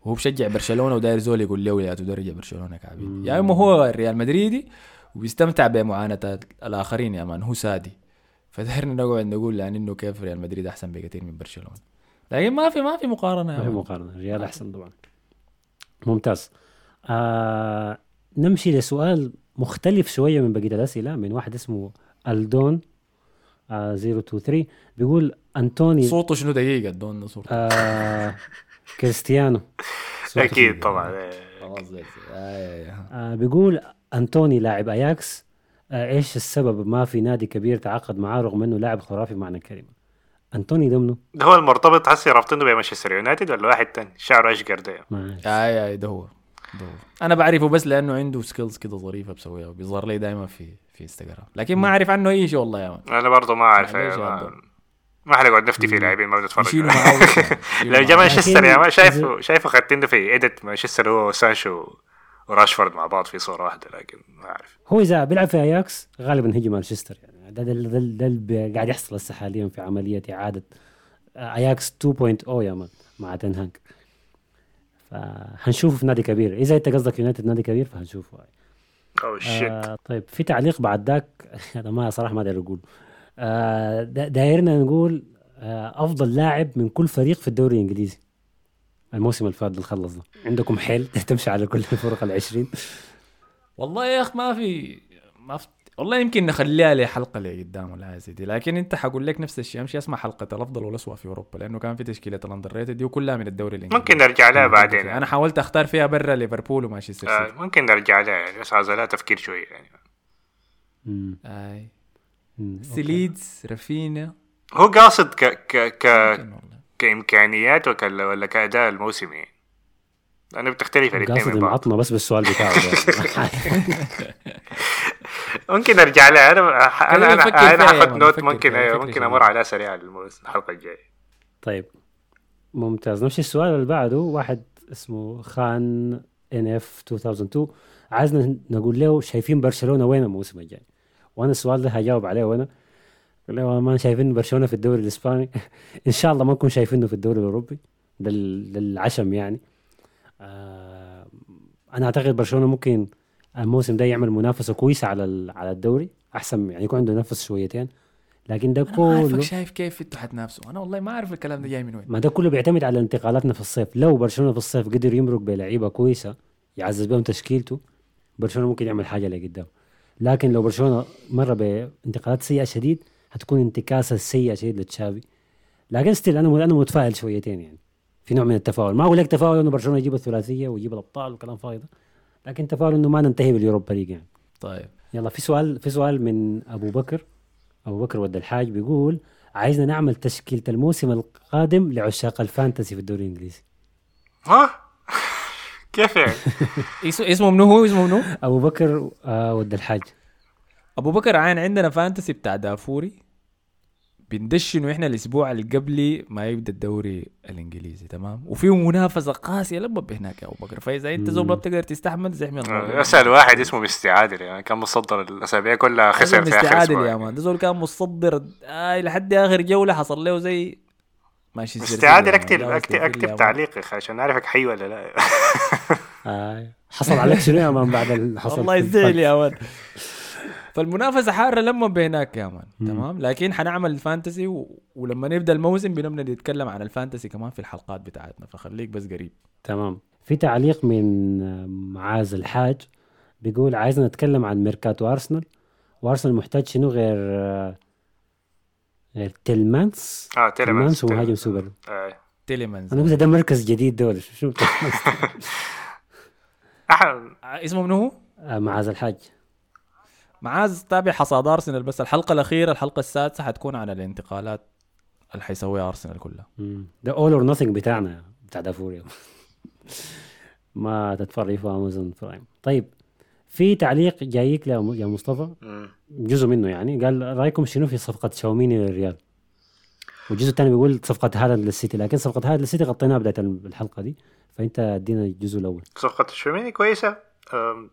وهو بشجع برشلونة وداير زول يقول له يا تدرج برشلونة كعبيد. يا اما هو ريال مدريدي وبيستمتع بمعاناة الآخرين يا man هو سادي. فدايرنا نقعد نقول يعني إنه كيف ريال مدريد أحسن بكثير من برشلونة. لكن ما في ما في مقارنة ما في. مقارنة الريال أحسن طبعا. ممتاز. آه نمشي لسؤال مختلف شوية من بقية الأسئلة من واحد اسمه ألدون. 023 بيقول انتوني صوته شنو دقيقة دون صوته آه كريستيانو. صوته أكيد. طبعا. زي- آه، آه، آه. آه بيقول أنتوني لاعب أياكس. آه إيش السبب ما في نادي كبير تعاقد معاه رغم إنه لاعب خرافي معنى الكلمة؟ أنتوني ده منه ده هو المرتبط هسي رابطينه بمانشستر يونايتد ولا واحد تاني؟ شعره أشقر ده. اي اي ده هو ده هو. أنا بعرفه بس لأنه عنده skills كده ظريفة بسويها بيظهر لي دائما في في انستغرام لكن ما أعرف عنه أي شيء والله يا man. أنا برضه ما أعرف. يا ما, حنقعد نفتي في لاعبين ما بنتفرج يعني. يشيلوا لو جا. مانشستر يا man. شايفه شايفه خدتين في edit مانشستر هو وسانشو وراشفورد مع بعض في صورة واحدة لكن ما أعرف. هو إذا بيلعب في أياكس غالبا هيجي مانشستر يعني. ده ده ده, اللي قاعد يحصل هسه حاليا في عملية إعادة آه، أياكس 2.0 يا man مع تين هاغ فهنشوفه في نادي كبير. إذا أنت قصدك يونايتد نادي كبير فهنشوفه. shit آه طيب في تعليق بعد ذاك. أنا ما صراحة ما ادري أقول. آه دا- دايرنا نقول آه أفضل لاعب من كل فريق في الدوري الإنجليزي. الموسم اللي فات اللي خلص ده. عندكم حيل تمشي على كل الفرق العشرين. والله يا اخ ما في ما في والله يمكن نخليها لحلقة اللي قدام ولا دي لكن انت حقول لك نفس الشيء امشي اسمع حلقة الأفضل والاسوء في أوروبا لأنه كان في تشكيلة ال underrated دي وكلها من الدوري الإنجليزي ممكن نرجع لها بعدين يعني. أنا حاولت أختار فيها برا ليفربول ومانشستر آه سيتي ممكن نرجع لها يعني بس عايز لها تفكير شوية يعني مم. أي مم. سيليدز رافينا هو قاصد ك ك ك. كإمكانيات ولا ولا كأداء الموسمي يعني أنا بتختلف الاثنين قاصد يمعطنا بس بالسؤال بتاعه ده. ممكن نرجع لها أنا أنا أنا, فيها أنا يا آخذ مان، نوت ممكن فكرة ممكن. أمر عليها سريع الموس- الحلقة الجاية. طيب ممتاز. نمشي السؤال اللي بعده. واحد اسمه خان إن إف 2002 عايزنا نقول له شايفين برشلونة وين الموسم الجاي؟ وأنا السؤال ده هجاوب عليه وأنا. له ما شايفين برشلونة في الدوري الإسباني. إن شاء الله ما نكون شايفينه في الدوري الأوروبي. العشم يعني. آه أنا أعتقد برشلونة ممكن الموسم ده يعمل منافسة كويسة على ال- على الدوري أحسن يعني يكون عنده نفس شويتين. لكن ده كله شايف كيف أنتوا حتنافسوا أنا والله ما أعرف الكلام ده جاي من وين. ما ده كله بيعتمد على انتقالاتنا في الصيف. لو برشلونة في الصيف قدر يمرق بلعيبة كويسة يعزز بهم تشكيلته برشلونة ممكن يعمل حاجة لقدام لكن لو برشلونة مر بانتقالات سيئة شديد هتكون انتكاسة سيئة شديد لتشافي. لكن still أنا أنا متفائل شويتين يعني. في نوع من التفاؤل. ما أقول لك تفاؤل إنه برشلونة يجيب الثلاثية ويجيب الأبطال وكلام فاضي ده لكن تفاؤل إنه ما ننتهي باليوروبا ليج يعني. طيب. يلا في سؤال في سؤال من أبو بكر. أبو بكر ود الحاج بيقول عايزنا نعمل تشكيلة الموسم القادم لعشاق ال fantasy في الدوري الإنجليزي. ها؟ كيف يعني؟ اسمه منو هو؟ اسمه منو؟ أبو بكر آه ود الحاج. أبو بكر عين عندنا fantasy بتاع دافوري. بندشنه إحنا الأسبوع اللي قبلي ما يبدأ الدوري الإنجليزي تمام؟ وفيه منافسة قاسية لما هناك يا أبو بكر. فإذا أنت زول ما بتقدر تستحمل زحمه الموضوع أسأل واحد اسمه مستعادل يعني كان مصدر الأسابيع كلها خسر في آخر أسبوع. يا يعني. مان؟ ده زول كان مصدر آه لحد آخر جولة حصل له زي ماشي مستعادل اكتب اكتب أكتب تعليق يا أخي عشان أعرفك حي ولا لا. آه حصل عليك شنو يا مان بعد اللي حصل والله يزعل؟ يا مان. فالمنافسة حارة لما بهناك يا مان تمام؟ لكن حنعمل الفانتسي و... ولما نبدأ الموسم بنبدأ نتكلم عن الفانتسي كمان في الحلقات بتاعتنا فخليك بس قريب. تمام. في تعليق من معاذ الحاج بيقول عايزنا نتكلم عن ميركاتو أرسنال. وأرسنال محتاج شنو غير غير تيلمانس؟ آه تيلمانس تيلمانس ومهاجم سوبر. آه. تيليمانز أنا قلت ده مركز جديد دول شو تيلمانس؟ اسمه منو هو؟ آه، معاذ الحاج. معاذ تابع حصاد أرسنال بس الحلقة الأخيرة الحلقة السادسة حتكون عن الانتقالات اللي حيسويها أرسنال كلها. ده all or nothing بتاعنا بتاع دافوريا ما تتفرج في امازون برايم طيب في تعليق جايك يا يا مصطفى. جزء منه يعني. قال رأيكم شنو في صفقة شاوميني للريال؟ والجزء الثاني بيقول صفقة هالاند للسيتي. لكن صفقة هالاند للسيتي غطيناها بداية الحلقة دي. فأنت ادينا الجزء الأول. صفقة الشوميني كويسة. أم،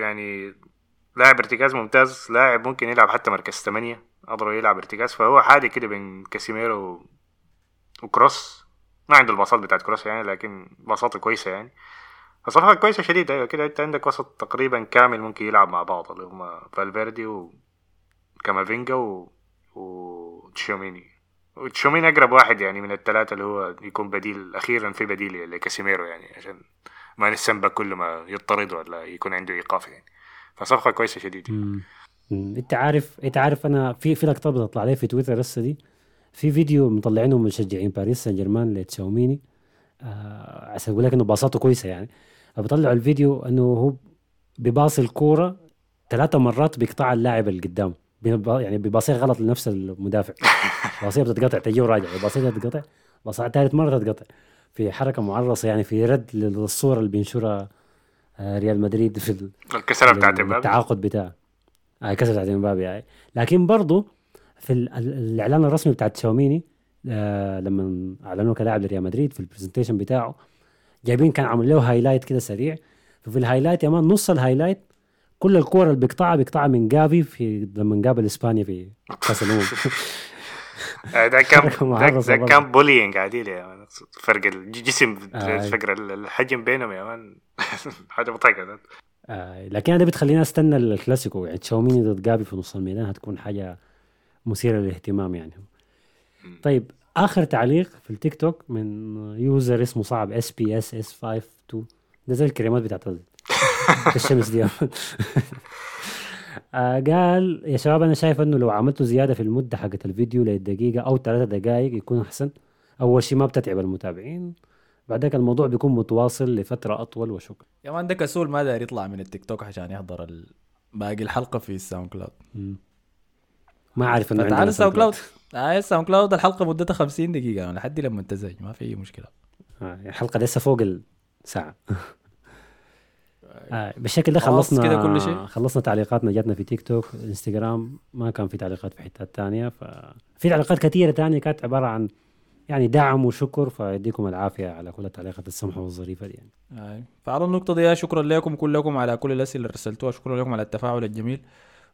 يعني لاعب ارتكاز ممتاز لاعب ممكن يلعب حتى مركز ثمانية أضرب يلعب ارتكاز فهو حادي كده بين كاسيميرو وكروس. ما عنده الباصات بتاعت كروس يعني لكن باصاته كويسة يعني. فصفقة كويسة شديدة أيوة كده أنت عندك وسط تقريبا كامل ممكن يلعب مع بعض اللي هما فالفيردي وكامافينجا و... وتشوميني وتشوميني أقرب واحد يعني من الثلاثة اللي هو يكون بديل أخيرا في بديل لكاسيميرو يعني عشان ما نسنبك كل ما يطرد ولا يكون عنده إيقاف يعني. فصفقة كويسة. مم. انت عارف انت عارف أنا في في لقطة بتطلع لي في تويتر هسه دي. في فيديو مطلعينه من مشجعين باريس سان جيرمان لتشاوميني. آه عشان أقول لك إنه باصاته كويسة يعني. بطلعوا الفيديو إنه هو بباص الكورة ثلاثة مرات بيقطع اللاعب اللي قدام بيب- يعني بباصية غلط لنفس المدافع. باصية بتتقطع تجي وراجع. باصية تتقطع باصية ثالث مرة تتقطع. في حركة معرصة يعني في رد للصورة اللي بينشرها ريال مدريد في ال- الكسرة بتاعت إمبابي. التعاقد بتاعه. هاي كسر بتاعت إمبابي هاي لكن برضه في ال- ال- الإعلان الرسمي بتاع تشاوميني آه لما أعلنوه كلاعب لريال مدريد في ال presentation بتاعه جايبين كان عامل له highlight كده سريع. ففي ال highlight يا مان نص ال highlight كل الكور اللي بيقطعها بيقطعها من جافي في لما قابل اسبانيا في كاس الأمم. آه، ده كان ده. كان bullying عديل يا مان فرق الجسم آه. فرق الحجم بينهم يا مان حاجة مضحكه. آه لكن هذا بتخلينا أستنى الكلاسيكو. يعني تشاوميني ضد جافي في نص الميدان هتكون حاجة مثيرة للاهتمام يعني. طيب آخر تعليق في التيك توك من user اسمه صعب SPSS 52 ده زي الكريمات بتاعت ال- الشمس دي آه قال يا شباب أنا شايف إنه لو عملتوا زيادة في المدة حقت الفيديو لدقيقة أو ثلاثة دقائق يكون أحسن. أول شيء ما بتتعب المتابعين. بعدك الموضوع بيكون متواصل لفترة أطول وشكرا. يا مان ده كسول ما داير يطلع من التيك توك عشان يحضر ال... باقي الحلقة في الساوند كلاود. ما عارف إنه عندنا الساوند. كلاود. آه الساوند كلاود الحلقة مدتها 50 دقيقة لحد لما تزهج ما في اي مشكلة. آه، الحلقة لسه فوق الساعة. آه بالشكل ده خلصنا كده كل شيء؟ خلصنا تعليقاتنا جاتنا في تيك توك انستغرام ما كان في تعليقات في حتات تانية ففي تعليقات كثيرة تانية كانت عبارة عن يعني دعم وشكر فيديكم العافية على كل التعليقات السمحة والظريفة دي يعني. آه. فعلى النقطة دي شكرا لكم كلكم على كل الأسئلة اللي رسلتوها شكرا لكم على التفاعل الجميل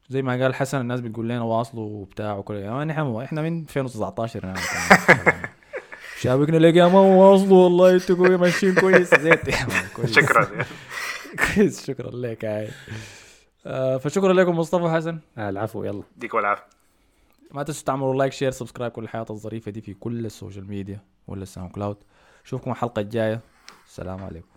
زي ما قال حسن الناس بتقول لنا واصلوا وبتاع وكل يا مان إحنا إحنا من 2019 يعني شابكنا لك يا مان واصلوا والله أنتوا ماشيين كويس زيت. شكرا كويس شكرا لك هاي آه فشكرا لكم مصطفى حسن. آه العفو يلا. يديكم العافية. ما تنسوا تعملوا like share subscribe كل الحياة الظريفة دي في كل ال social media ولا الساوند كلاود. اشوفكم الحلقة الجاية. السلام عليكم.